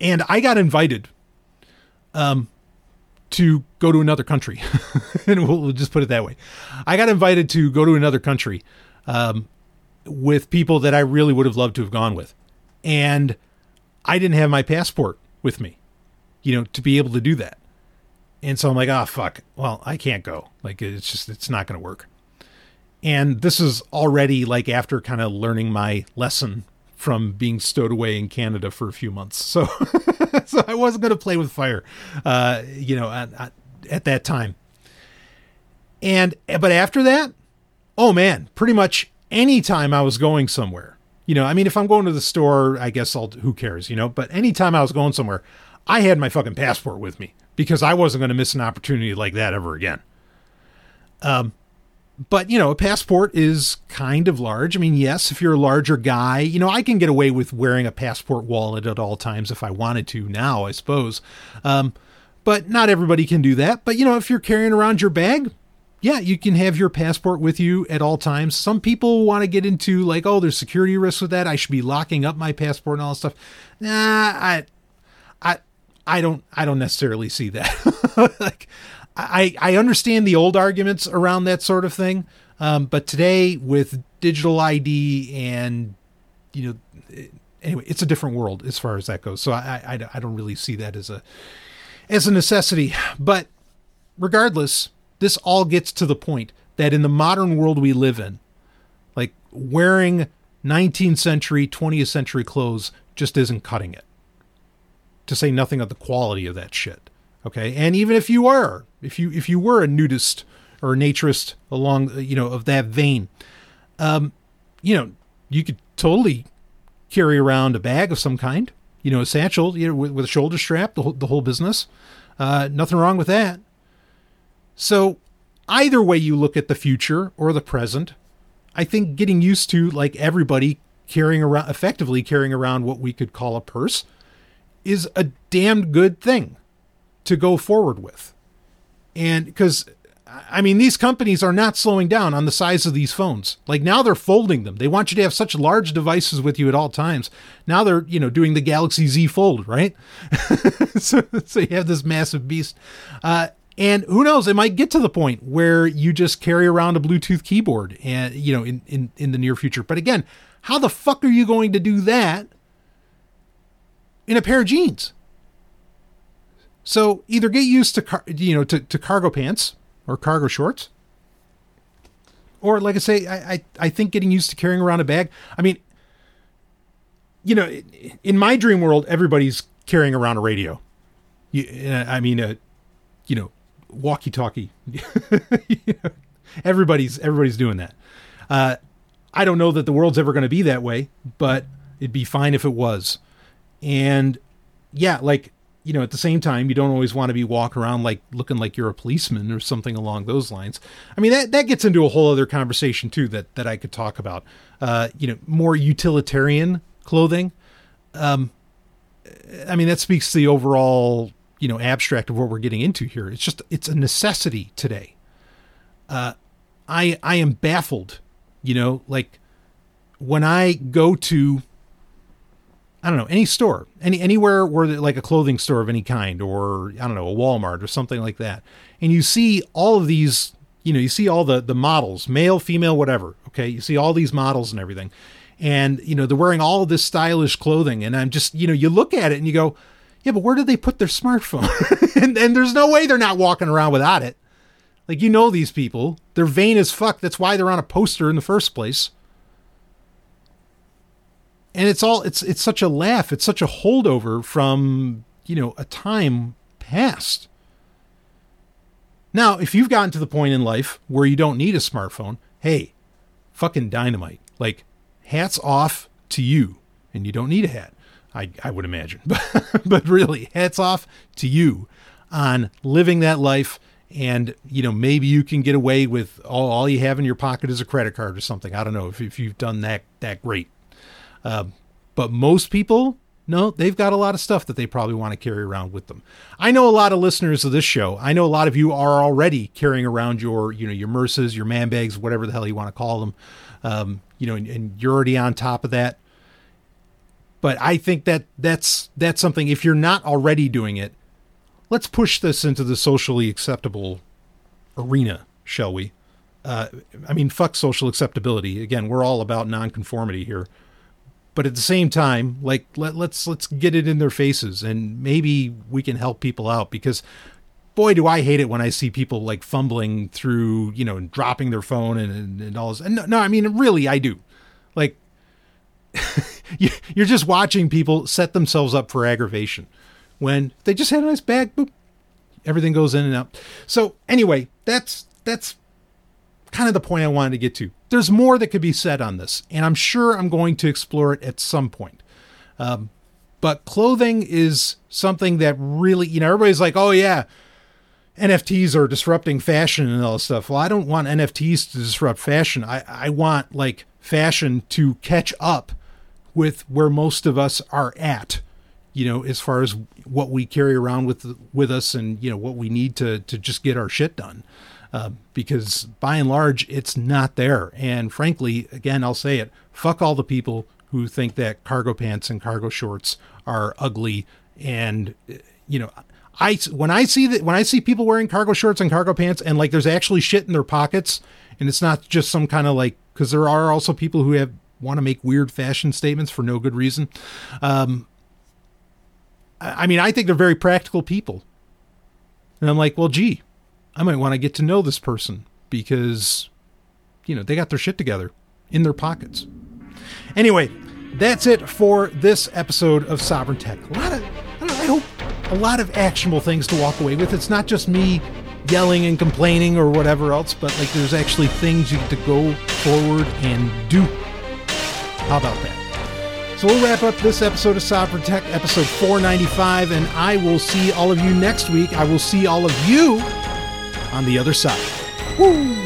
And I got invited um to go to another country. (laughs) and we'll, we'll, just put it that way. I got invited to go to another country um with people that I really would have loved to have gone with. And I didn't have my passport with me, you know, to be able to do that. And so I'm like, oh fuck. Well, I can't go. Like it's just it's not going to work. And this is already like after kind of learning my lesson from being stowed away in Canada for a few months. So (laughs) so I wasn't going to play with fire, uh, you know, at, at, at that time. And but after that, oh man, pretty much anytime I was going somewhere, you know, I mean, if I'm going to the store, I guess I'll, who cares, you know, but anytime I was going somewhere, I had my fucking passport with me because I wasn't going to miss an opportunity like that ever again. Um, but you know, a passport is kind of large. I mean, yes, if you're a larger guy, you know, I can get away with wearing a passport wallet at all times if I wanted to now, I suppose. Um, but not everybody can do that. But you know, if you're carrying around your bag, yeah, you can have your passport with you at all times. Some people want to get into like, oh, there's security risks with that. I should be locking up my passport and all that stuff. Nah, I, I, I don't I don't necessarily see that. (laughs) like I I understand the old arguments around that sort of thing, um, but today with digital ID and you know anyway, it's a different world as far as that goes. So I I, I don't really see that as a as a necessity. But regardless, this all gets to the point that in the modern world we live in, like wearing 19th century, 20th century clothes just isn't cutting it to say nothing of the quality of that shit. Okay, and even if you are, if you if you were a nudist or a naturist along, you know, of that vein, um, you know, you could totally carry around a bag of some kind, you know, a satchel, you know, with, with a shoulder strap, the whole, the whole business. Uh, nothing wrong with that. So, either way you look at the future or the present, I think getting used to like everybody carrying around effectively carrying around what we could call a purse is a damned good thing to go forward with. And because, I mean, these companies are not slowing down on the size of these phones. Like now they're folding them. They want you to have such large devices with you at all times. Now they're, you know, doing the Galaxy Z Fold, right? (laughs) so, so you have this massive beast. Uh, and who knows, it might get to the point where you just carry around a Bluetooth keyboard and, you know, in, in, in the near future. But again, how the fuck are you going to do that in a pair of jeans. So either get used to car- you know to, to cargo pants or cargo shorts, or like I say, I, I I think getting used to carrying around a bag. I mean, you know, in my dream world, everybody's carrying around a radio. You, I mean, uh, you know, walkie-talkie. (laughs) everybody's everybody's doing that. Uh, I don't know that the world's ever going to be that way, but it'd be fine if it was. And yeah, like you know, at the same time, you don't always want to be walking around like looking like you're a policeman or something along those lines. I mean, that that gets into a whole other conversation too that that I could talk about. Uh, you know, more utilitarian clothing. Um, I mean, that speaks to the overall you know abstract of what we're getting into here. It's just it's a necessity today. Uh, I I am baffled. You know, like when I go to I don't know any store, any anywhere where like a clothing store of any kind, or I don't know a Walmart or something like that, and you see all of these, you know, you see all the the models, male, female, whatever. Okay, you see all these models and everything, and you know they're wearing all this stylish clothing, and I'm just, you know, you look at it and you go, yeah, but where did they put their smartphone? (laughs) and, and there's no way they're not walking around without it. Like you know these people, they're vain as fuck. That's why they're on a poster in the first place and it's all it's it's such a laugh it's such a holdover from you know a time past now if you've gotten to the point in life where you don't need a smartphone hey fucking dynamite like hats off to you and you don't need a hat i i would imagine (laughs) but really hats off to you on living that life and you know maybe you can get away with all, all you have in your pocket is a credit card or something i don't know if, if you've done that that great uh, but most people, no, they've got a lot of stuff that they probably want to carry around with them. I know a lot of listeners of this show. I know a lot of you are already carrying around your, you know, your murses, your man bags, whatever the hell you want to call them. Um, you know, and, and you're already on top of that. But I think that that's that's something. If you're not already doing it, let's push this into the socially acceptable arena, shall we? Uh, I mean, fuck social acceptability. Again, we're all about nonconformity here but at the same time like let, let's let's get it in their faces and maybe we can help people out because boy do i hate it when i see people like fumbling through you know and dropping their phone and, and, and all this and no, no i mean really i do like (laughs) you're just watching people set themselves up for aggravation when they just had a nice bag boop everything goes in and out so anyway that's that's kind of the point i wanted to get to there's more that could be said on this, and I'm sure I'm going to explore it at some point. Um, but clothing is something that really, you know, everybody's like, oh, yeah, NFTs are disrupting fashion and all this stuff. Well, I don't want NFTs to disrupt fashion. I, I want like fashion to catch up with where most of us are at, you know, as far as what we carry around with with us and you know what we need to to just get our shit done uh, because by and large, it's not there. And frankly, again, I'll say it fuck all the people who think that cargo pants and cargo shorts are ugly. And, you know, I, when I see that, when I see people wearing cargo shorts and cargo pants and like there's actually shit in their pockets and it's not just some kind of like, because there are also people who have want to make weird fashion statements for no good reason. Um, I mean, I think they're very practical people. And I'm like, well, gee, I might want to get to know this person because, you know, they got their shit together in their pockets. Anyway, that's it for this episode of Sovryn Tech. A lot of, I, know, I hope, a lot of actionable things to walk away with. It's not just me yelling and complaining or whatever else, but like there's actually things you get to go forward and do. How about that? So we'll wrap up this episode of Sovryn Tech, episode 495, and I will see all of you next week. I will see all of you on the other side. Woo!